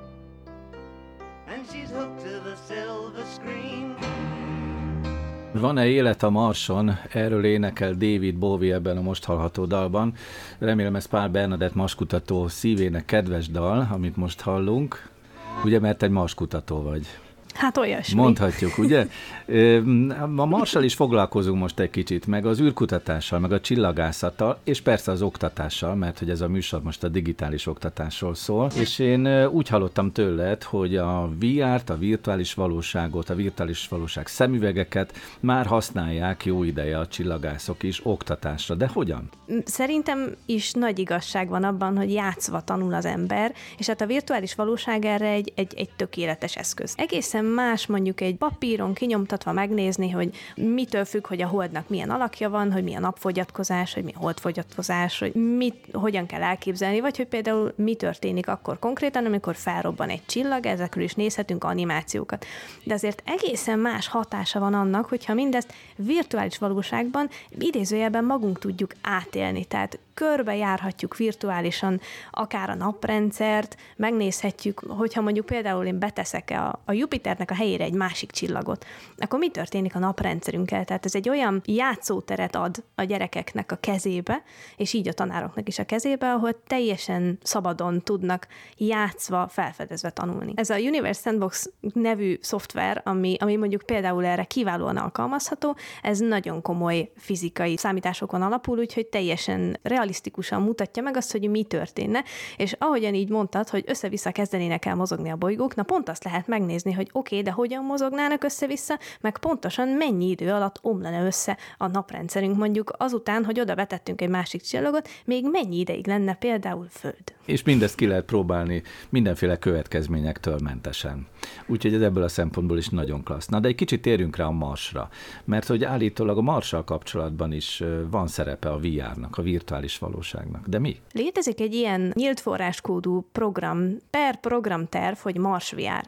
and she's hooked to the silver screen.
Van-e élet a Marson? Erről énekel David Bowie ebben a most hallható dalban. Remélem ez Pál Bernadett maskutató szívének kedves dal, amit most hallunk. Ugye, mert egy maskutató vagy.
Hát olyasmi.
Mondhatjuk, ugye? A Marsal is foglalkozunk most egy kicsit, meg az űrkutatással, meg a csillagászattal, és persze az oktatással, mert hogy ez a műsor most a digitális oktatásról szól. És én úgy hallottam tőled, hogy a VR-t, a virtuális valóságot, a virtuális valóság szemüvegeket már használják jó ideje a csillagászok is oktatásra. De hogyan?
Szerintem is nagy igazság van abban, hogy játszva tanul az ember, és hát a virtuális valóság erre egy, egy, egy tökéletes eszköz. Egészen egészen más mondjuk egy papíron kinyomtatva megnézni, hogy mitől függ, hogy a holdnak milyen alakja van, hogy milyen napfogyatkozás, hogy mi holdfogyatkozás, hogy mit, hogyan kell elképzelni, vagy hogy például mi történik akkor konkrétan, amikor felrobban egy csillag, ezekről is nézhetünk animációkat. De azért egészen más hatása van annak, hogyha mindezt virtuális valóságban, idézőjelben magunk tudjuk átélni. Tehát körbejárhatjuk virtuálisan akár a naprendszert, megnézhetjük, hogyha mondjuk például én beteszek a, a Jupiternek a helyére egy másik csillagot, akkor mi történik a naprendszerünkkel? Tehát ez egy olyan játszóteret ad a gyerekeknek a kezébe, és így a tanároknak is a kezébe, ahol teljesen szabadon tudnak játszva, felfedezve tanulni. Ez a Universe Sandbox nevű szoftver, ami, ami mondjuk például erre kiválóan alkalmazható, ez nagyon komoly fizikai számításokon alapul, úgyhogy teljesen real realisztikusan mutatja meg azt, hogy mi történne, és ahogyan így mondtad, hogy össze-vissza kezdenének el mozogni a bolygók, na pont azt lehet megnézni, hogy oké, okay, de hogyan mozognának össze-vissza, meg pontosan mennyi idő alatt omlana össze a naprendszerünk, mondjuk azután, hogy oda vetettünk egy másik csillagot, még mennyi ideig lenne például Föld.
És mindezt ki lehet próbálni mindenféle következményektől mentesen. Úgyhogy ez ebből a szempontból is nagyon klassz. Na, de egy kicsit térjünk rá a Marsra, mert hogy állítólag a Marssal kapcsolatban is van szerepe a VR-nak, a virtuális valóságnak. De mi?
Létezik egy ilyen nyílt forráskódú program, per programterv, hogy Mars VR.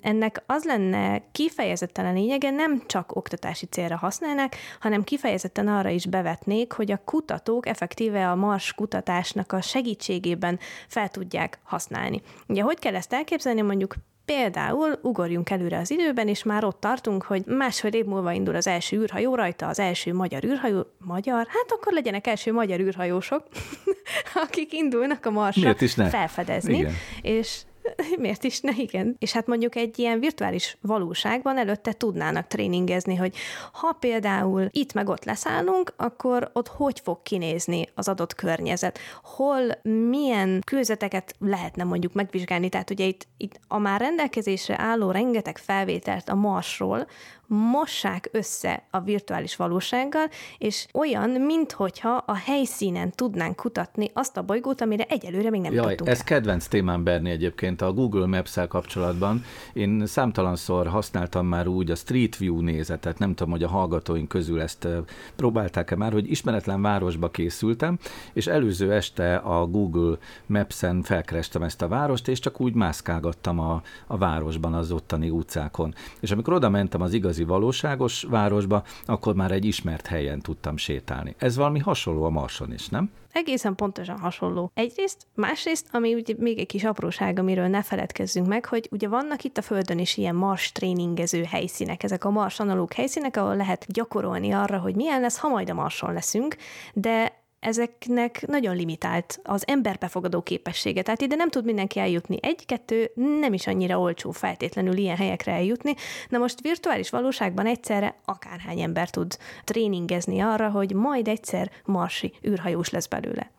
Ennek az lenne kifejezetten a lényege, nem csak oktatási célra használnak, hanem kifejezetten arra is bevetnék, hogy a kutatók effektíve a Mars kutatásnak a segítségében fel tudják használni. Ugye hogy kell ezt elképzelni? Mondjuk Például ugorjunk előre az időben, és már ott tartunk, hogy másfél év múlva indul az első űrhajó rajta, az első magyar űrhajó, magyar? Hát akkor legyenek első magyar űrhajósok, akik indulnak a Marsra felfedezni. Igen. És Miért is ne, igen. És hát mondjuk egy ilyen virtuális valóságban előtte tudnának tréningezni, hogy ha például itt meg ott leszállunk, akkor ott hogy fog kinézni az adott környezet, hol milyen kőzeteket lehetne mondjuk megvizsgálni, tehát ugye itt, itt a már rendelkezésre álló rengeteg felvételt a Marsról, mossák össze a virtuális valósággal, és olyan, minthogyha a helyszínen tudnánk kutatni azt a bolygót, amire egyelőre még nem
Jaj,
tudtunk
ez
el.
kedvenc témám Berni egyébként a Google Maps-el kapcsolatban. Én számtalanszor használtam már úgy a Street View nézetet, nem tudom, hogy a hallgatóink közül ezt próbálták-e már, hogy ismeretlen városba készültem, és előző este a Google Maps-en felkerestem ezt a várost, és csak úgy mászkálgattam a, a városban, az ottani utcákon. És amikor oda mentem az igazi valóságos városba, akkor már egy ismert helyen tudtam sétálni. Ez valami hasonló a Marson is, nem?
Egészen pontosan hasonló. Egyrészt, másrészt, ami ugye még egy kis apróság, amiről ne feledkezzünk meg, hogy ugye vannak itt a Földön is ilyen mars tréningező helyszínek, ezek a mars analóg helyszínek, ahol lehet gyakorolni arra, hogy milyen lesz, ha majd a marson leszünk, de ezeknek nagyon limitált az emberbefogadó képessége. Tehát ide nem tud mindenki eljutni. Egy-kettő nem is annyira olcsó feltétlenül ilyen helyekre eljutni. Na most virtuális valóságban egyszerre akárhány ember tud tréningezni arra, hogy majd egyszer marsi űrhajós lesz belőle.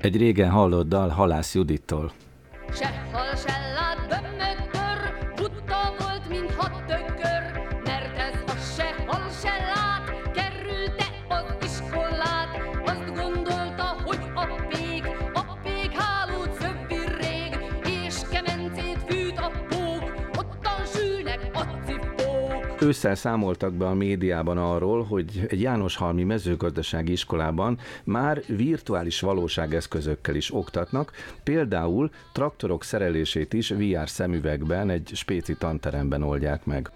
Egy régen hallott dal Halász Judittól.
Se hal, se
Ősszel számoltak be a médiában arról, hogy egy Jánoshalmi mezőgazdasági iskolában már virtuális valóságeszközökkel is oktatnak, például traktorok szerelését is VR szemüvegben egy spéci tanteremben oldják meg.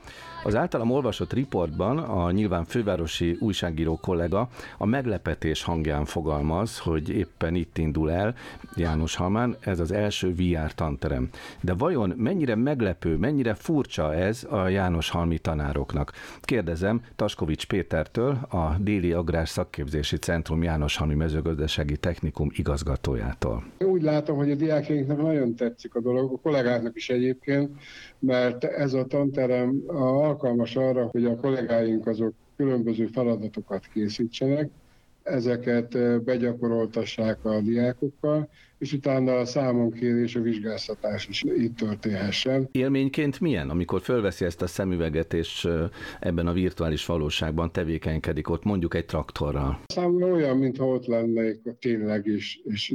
Az általam olvasott riportban a nyilván fővárosi újságíró kollega a meglepetés hangján fogalmaz, hogy éppen itt indul el János Halmán, ez az első VR tanterem. De vajon mennyire meglepő, mennyire furcsa ez a János Halmi tanároknak? Kérdezem Taskovics Pétertől, a Déli Agrár Szakképzési Centrum János Halmi Mezőgazdasági Technikum igazgatójától.
Úgy látom, hogy a diákjainknak nagyon tetszik a dolog, a kollégáknak is egyébként, mert ez a tanterem alkalmas arra, hogy a kollégáink azok különböző feladatokat készítsenek, ezeket begyakoroltassák a diákokkal, és utána a számonkérés, a vizsgáztatás is itt történhessen.
Élményként milyen, amikor fölveszi ezt a szemüveget, és ebben a virtuális valóságban tevékenykedik ott mondjuk egy traktorral?
Számomra olyan, mintha ott lennék tényleg, és, és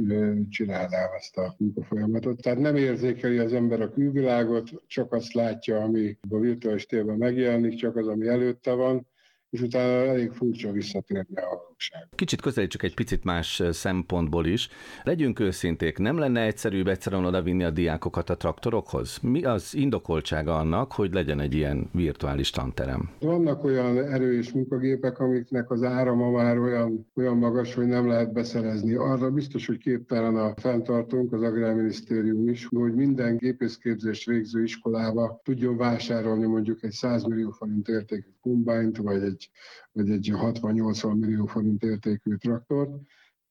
csinálnám ezt a munkafolyamatot. Tehát nem érzékeli az ember a külvilágot, csak azt látja, ami a virtuális térben megjelenik, csak az, ami előtte van, és utána elég furcsa visszatérni a valóság.
Kicsit közelítsük egy picit más szempontból is. Legyünk őszinték, nem lenne egyszerűbb egyszerűen odavinni a diákokat a traktorokhoz? Mi az indokoltsága annak, hogy legyen egy ilyen virtuális tanterem?
Vannak olyan erős munkagépek, amiknek az árama már olyan, olyan magas, hogy nem lehet beszerezni. Arra biztos, hogy képtelen a fenntartunk, az Agrárminisztérium is, hogy minden gépészképzés végző iskolába tudjon vásárolni mondjuk egy 100 millió forint értékű kombányt, vagy egy, vagy egy 60-80 millió forint értékű traktort,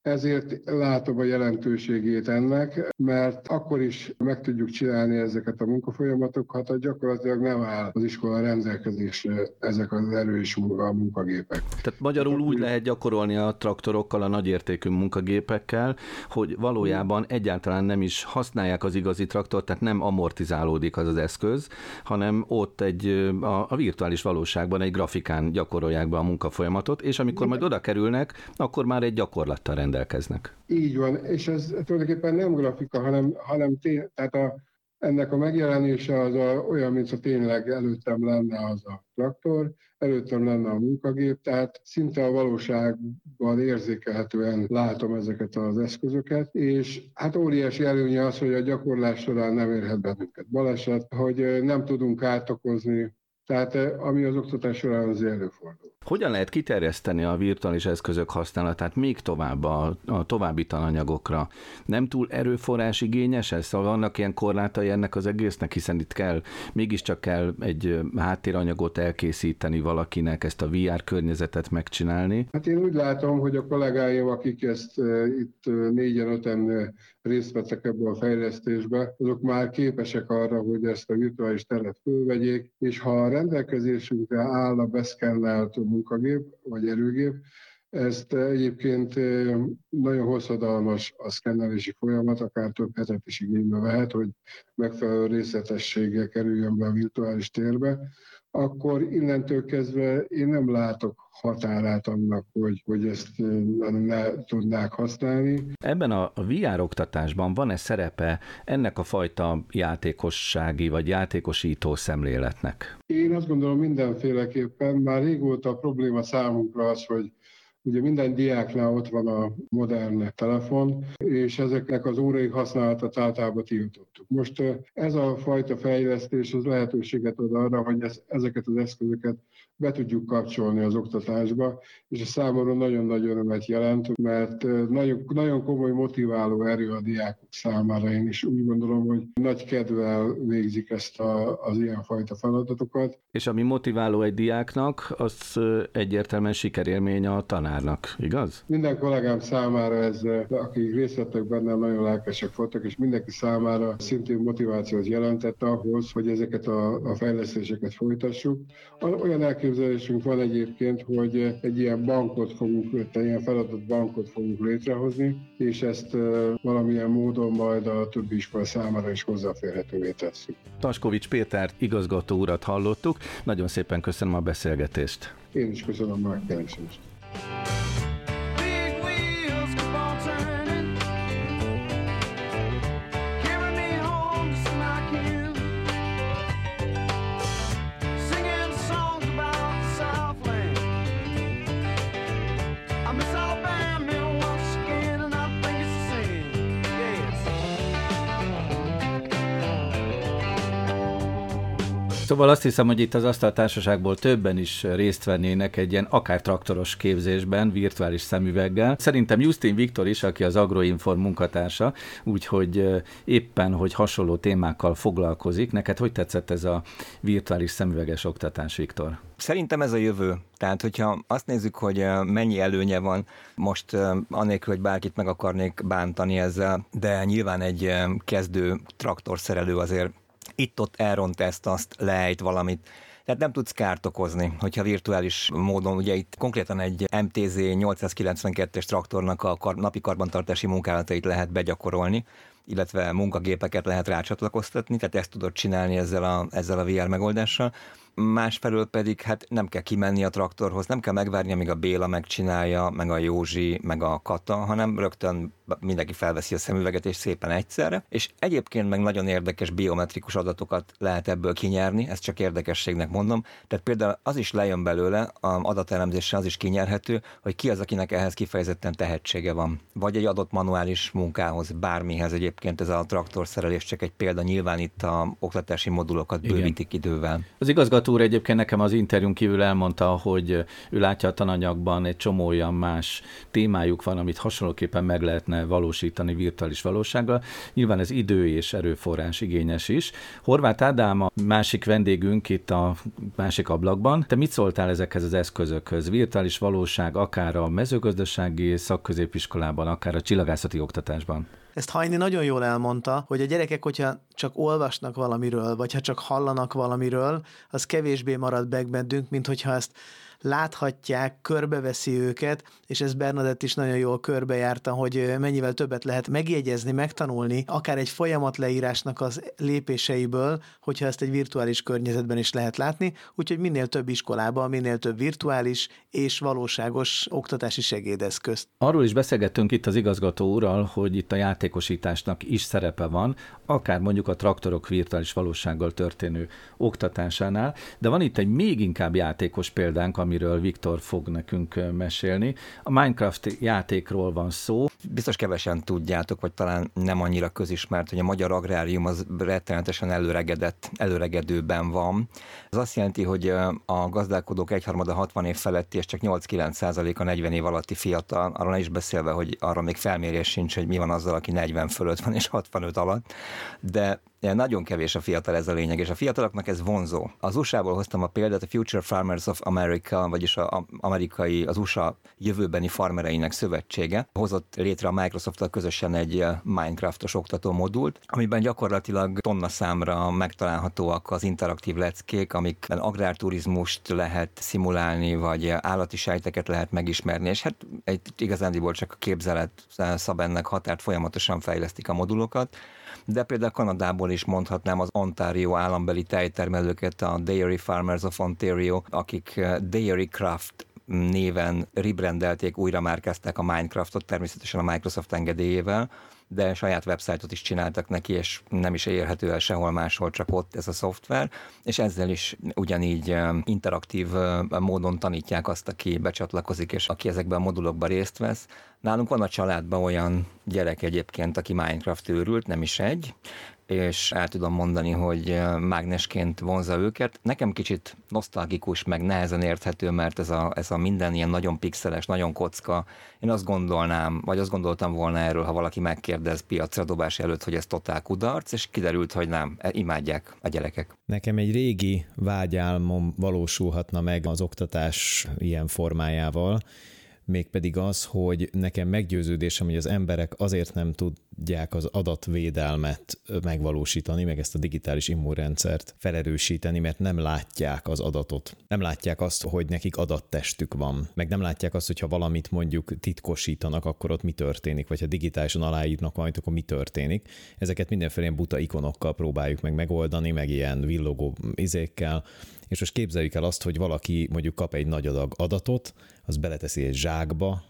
ezért látom a jelentőségét ennek, mert akkor is meg tudjuk csinálni ezeket a munkafolyamatokat, ha gyakorlatilag nem áll az iskola rendelkezésre ezek az erős munka, a munkagépek.
Tehát magyarul úgy lehet gyakorolni a traktorokkal, a nagyértékű munkagépekkel, hogy valójában egyáltalán nem is használják az igazi traktort, tehát nem amortizálódik az az eszköz, hanem ott egy a, a virtuális valóságban egy grafikán gyakorolják be a munkafolyamatot, és amikor majd oda kerülnek, akkor már egy gyakorlattal rendelkeznek rendelkeznek.
Így van, és ez tulajdonképpen nem grafika, hanem, hanem té- tehát a, ennek a megjelenése az a, olyan, mint tényleg előttem lenne az a traktor, előttem lenne a munkagép, tehát szinte a valóságban érzékelhetően látom ezeket az eszközöket, és hát óriási előnye az, hogy a gyakorlás során nem érhet bennünket baleset, hogy nem tudunk átokozni, tehát ami az oktatás során az előfordul.
Hogyan lehet kiterjeszteni a virtuális eszközök használatát még tovább a, a további tananyagokra? Nem túl erőforrás igényes ez? Szóval vannak ilyen korlátai ennek az egésznek, hiszen itt kell, mégiscsak kell egy háttéranyagot elkészíteni valakinek, ezt a VR környezetet megcsinálni.
Hát én úgy látom, hogy a kollégáim, akik ezt uh, itt uh, négyen, öten részt vettek ebbe a fejlesztésbe, azok már képesek arra, hogy ezt a virtuális teret fölvegyék, és ha a rendelkezésünkre áll a beszkennelt munkagép vagy erőgép, ezt egyébként nagyon hosszadalmas a szkennelési folyamat, akár több hetet is igénybe vehet, hogy megfelelő részletességgel kerüljön be a virtuális térbe akkor innentől kezdve én nem látok határát annak, hogy, hogy ezt ne tudnák használni.
Ebben a VR oktatásban van-e szerepe ennek a fajta játékossági vagy játékosító szemléletnek?
Én azt gondolom mindenféleképpen, már régóta a probléma számunkra az, hogy Ugye minden diáknál ott van a modern telefon, és ezeknek az órai használatát általában tiltottuk. Most ez a fajta fejlesztés az lehetőséget ad arra, hogy ezeket az eszközöket be tudjuk kapcsolni az oktatásba, és a számomra nagyon-nagy örömet jelent, mert nagyon, nagyon komoly motiváló erő a diákok számára. Én is úgy gondolom, hogy nagy kedvel végzik ezt a, az ilyenfajta feladatokat.
És ami motiváló egy diáknak, az egyértelműen sikerélmény a tanárnak, igaz?
Minden kollégám számára ez, akik részt vettek benne, nagyon lelkesek voltak, és mindenki számára szintén motivációt jelentett ahhoz, hogy ezeket a, a fejlesztéseket folytassuk. Olyan elképzelés elképzelésünk van egyébként, hogy egy ilyen bankot fogunk, egy ilyen feladat bankot fogunk létrehozni, és ezt valamilyen módon majd a többi iskola számára is hozzáférhetővé tesszük.
Taskovics Péter igazgató urat hallottuk. Nagyon szépen köszönöm a beszélgetést.
Én is köszönöm a megkeresést.
Szóval azt hiszem, hogy itt az asztaltársaságból többen is részt vennének egy ilyen akár traktoros képzésben, virtuális szemüveggel. Szerintem Justin Viktor is, aki az Agroinform munkatársa, úgyhogy éppen, hogy hasonló témákkal foglalkozik. Neked hogy tetszett ez a virtuális szemüveges oktatás, Viktor?
Szerintem ez a jövő. Tehát, hogyha azt nézzük, hogy mennyi előnye van, most anélkül, hogy bárkit meg akarnék bántani ezzel, de nyilván egy kezdő traktorszerelő azért itt-ott elront ezt, azt lejt valamit. Tehát nem tudsz kárt okozni, hogyha virtuális módon, ugye itt konkrétan egy MTZ 892-es traktornak a kar, napi karbantartási munkálatait lehet begyakorolni, illetve munkagépeket lehet rácsatlakoztatni, tehát ezt tudod csinálni ezzel a, ezzel a VR megoldással másfelől pedig hát nem kell kimenni a traktorhoz, nem kell megvárni, amíg a Béla megcsinálja, meg a Józsi, meg a Kata, hanem rögtön mindenki felveszi a szemüveget, és szépen egyszerre. És egyébként meg nagyon érdekes biometrikus adatokat lehet ebből kinyerni, ezt csak érdekességnek mondom. Tehát például az is lejön belőle, a adatelemzéssel az is kinyerhető, hogy ki az, akinek ehhez kifejezetten tehetsége van. Vagy egy adott manuális munkához, bármihez egyébként ez a traktorszerelés csak egy példa, nyilván itt a oktatási modulokat bővítik Igen. idővel.
Az igazgató igazgató úr egyébként nekem az interjún kívül elmondta, hogy ő látja a tananyagban egy csomó olyan más témájuk van, amit hasonlóképpen meg lehetne valósítani virtuális valósággal. Nyilván ez idő és erőforrás igényes is. Horváth Ádám a másik vendégünk itt a másik ablakban. Te mit szóltál ezekhez az eszközökhöz? Virtuális valóság akár a mezőgazdasági szakközépiskolában, akár a csillagászati oktatásban?
Ezt Hajni nagyon jól elmondta, hogy a gyerekek, hogyha csak olvasnak valamiről, vagy ha csak hallanak valamiről, az kevésbé marad meg bennünk, mint hogyha ezt láthatják, körbeveszi őket, és ez Bernadett is nagyon jól körbejárta, hogy mennyivel többet lehet megjegyezni, megtanulni, akár egy folyamat leírásnak az lépéseiből, hogyha ezt egy virtuális környezetben is lehet látni, úgyhogy minél több iskolában, minél több virtuális és valóságos oktatási segédeszközt.
Arról is beszélgettünk itt az igazgató úrral, hogy itt a játékosításnak is szerepe van, akár mondjuk a traktorok virtuális valósággal történő oktatásánál, de van itt egy még inkább játékos példánk, ami amiről Viktor fog nekünk mesélni. A Minecraft játékról van szó.
Biztos kevesen tudjátok, vagy talán nem annyira közismert, hogy a magyar agrárium az rettenetesen előregedett, előregedőben van. Ez azt jelenti, hogy a gazdálkodók egyharmada 60 év feletti, és csak 8-9 százalék a 40 év alatti fiatal, arról is beszélve, hogy arra még felmérés sincs, hogy mi van azzal, aki 40 fölött van és 65 alatt, de nagyon kevés a fiatal, ez a lényeg, és a fiataloknak ez vonzó. Az USA-ból hoztam a példát, a Future Farmers of America, vagyis a amerikai, az USA jövőbeni farmereinek szövetsége. Hozott létre a Microsoft-tal közösen egy eh, Minecraftos oktató modult, amiben gyakorlatilag tonna számra megtalálhatóak az interaktív leckék, amikben agrárturizmust lehet szimulálni, vagy állati sejteket lehet megismerni, és hát egy igazándiból csak a képzelet eh, szab ennek határt folyamatosan fejlesztik a modulokat de például Kanadából is mondhatnám az Ontario állambeli tejtermelőket, a Dairy Farmers of Ontario, akik eh, Dairy Craft néven rebrandelték, újra márkázták a Minecraftot, természetesen a Microsoft engedélyével, de saját websájtot is csináltak neki, és nem is érhető el sehol máshol, csak ott ez a szoftver, és ezzel is ugyanígy interaktív módon tanítják azt, aki becsatlakozik, és aki ezekben a modulokban részt vesz. Nálunk van a családban olyan gyerek egyébként, aki Minecraft őrült, nem is egy, és el tudom mondani, hogy mágnesként vonza őket. Nekem kicsit nosztalgikus, meg nehezen érthető, mert ez a, ez a minden ilyen nagyon pixeles, nagyon kocka. Én azt gondolnám, vagy azt gondoltam volna erről, ha valaki megkérdez piacra dobás előtt, hogy ez totál kudarc, és kiderült, hogy nem, e, imádják a gyerekek.
Nekem egy régi vágyálmom valósulhatna meg az oktatás ilyen formájával, mégpedig az, hogy nekem meggyőződésem, hogy az emberek azért nem tudják az adatvédelmet megvalósítani, meg ezt a digitális immunrendszert felerősíteni, mert nem látják az adatot. Nem látják azt, hogy nekik adattestük van, meg nem látják azt, hogyha valamit mondjuk titkosítanak, akkor ott mi történik, vagy ha digitálisan aláírnak majd, akkor mi történik. Ezeket mindenféle ilyen buta ikonokkal próbáljuk meg megoldani, meg ilyen villogó izékkel, és most képzeljük el azt, hogy valaki mondjuk kap egy nagy adag adatot, az beleteszi egy zsákba,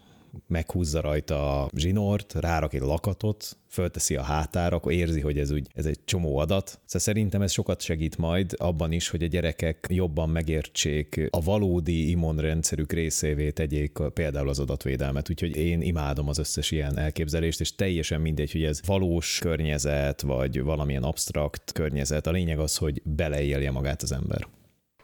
meghúzza rajta a zsinort, rárak egy lakatot, fölteszi a hátára, akkor érzi, hogy ez, úgy, ez egy csomó adat. Szóval szerintem ez sokat segít majd abban is, hogy a gyerekek jobban megértsék a valódi immunrendszerük részévé tegyék például az adatvédelmet. Úgyhogy én imádom az összes ilyen elképzelést, és teljesen mindegy, hogy ez valós környezet, vagy valamilyen absztrakt környezet. A lényeg az, hogy beleélje magát az ember.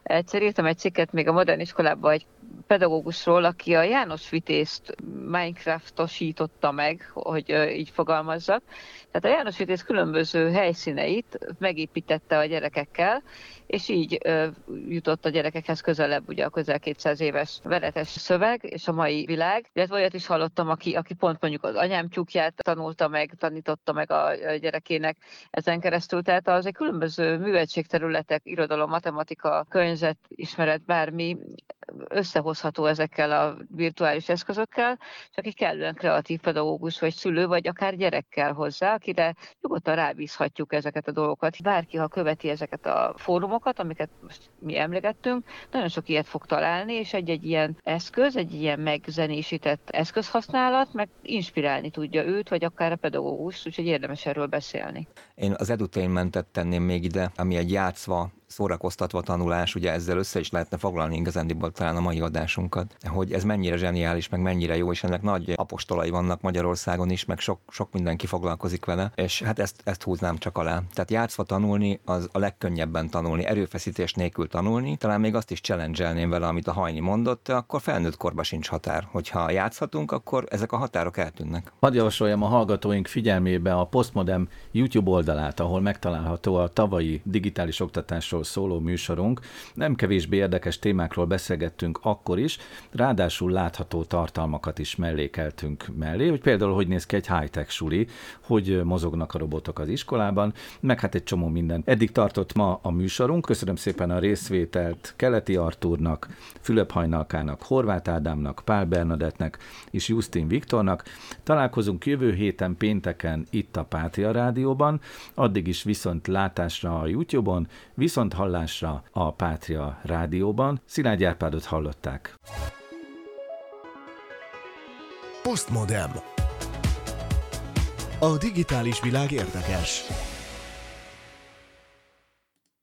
Egyszer írtam egy cikket még a modern iskolában egy pedagógusról, aki a János Vitézt Minecraftosította meg, hogy így fogalmazzak. Tehát a János Vitéz különböző helyszíneit megépítette a gyerekekkel, és így ö, jutott a gyerekekhez közelebb ugye a közel 200 éves veretes szöveg és a mai világ. Illetve olyat is hallottam, aki, aki pont mondjuk az anyám tyúkját tanulta meg, tanította meg a, a gyerekének ezen keresztül. Tehát az egy különböző műveltségterületek, irodalom, matematika, környezet, ismeret, bármi összehozható ezekkel a virtuális eszközökkel, csak egy kellően kreatív pedagógus vagy szülő, vagy akár gyerekkel hozzá, akire nyugodtan rábízhatjuk ezeket a dolgokat. Bárki, ha követi ezeket a fórumokat, amiket most mi emlegettünk, nagyon sok ilyet fog találni, és egy-egy ilyen eszköz, egy ilyen megzenésített eszközhasználat, meg inspirálni tudja őt, vagy akár a pedagógus, úgyhogy érdemes erről beszélni.
Én az edutainmentet tenném még ide, ami egy játszva szórakoztatva tanulás, ugye ezzel össze is lehetne foglalni igazándiból talán a mai adásunkat, hogy ez mennyire zseniális, meg mennyire jó, és ennek nagy apostolai vannak Magyarországon is, meg sok, sok mindenki foglalkozik vele, és hát ezt, ezt húznám csak alá. Tehát játszva tanulni, az a legkönnyebben tanulni, erőfeszítés nélkül tanulni, talán még azt is challenge vele, amit a Hajni mondott, akkor felnőtt korba sincs határ. Hogyha játszhatunk, akkor ezek a határok eltűnnek.
Hadd javasoljam a hallgatóink figyelmébe a Postmodem YouTube oldalát, ahol megtalálható a tavalyi digitális oktatásról oktatásról szóló műsorunk. Nem kevésbé érdekes témákról beszélgettünk akkor is, ráadásul látható tartalmakat is mellékeltünk mellé, hogy például hogy néz ki egy high-tech suli, hogy mozognak a robotok az iskolában, meg hát egy csomó minden. Eddig tartott ma a műsorunk, köszönöm szépen a részvételt Keleti Artúrnak, Fülöp Hajnalkának, Horváth Ádámnak, Pál Bernadettnek és Justin Viktornak. Találkozunk jövő héten pénteken itt a Pátria Rádióban, addig is viszont látásra a YouTube-on, viszont viszont hallásra a Pátria rádióban. Szilágy Árpádot hallották.
Postmodem. A digitális világ érdekes.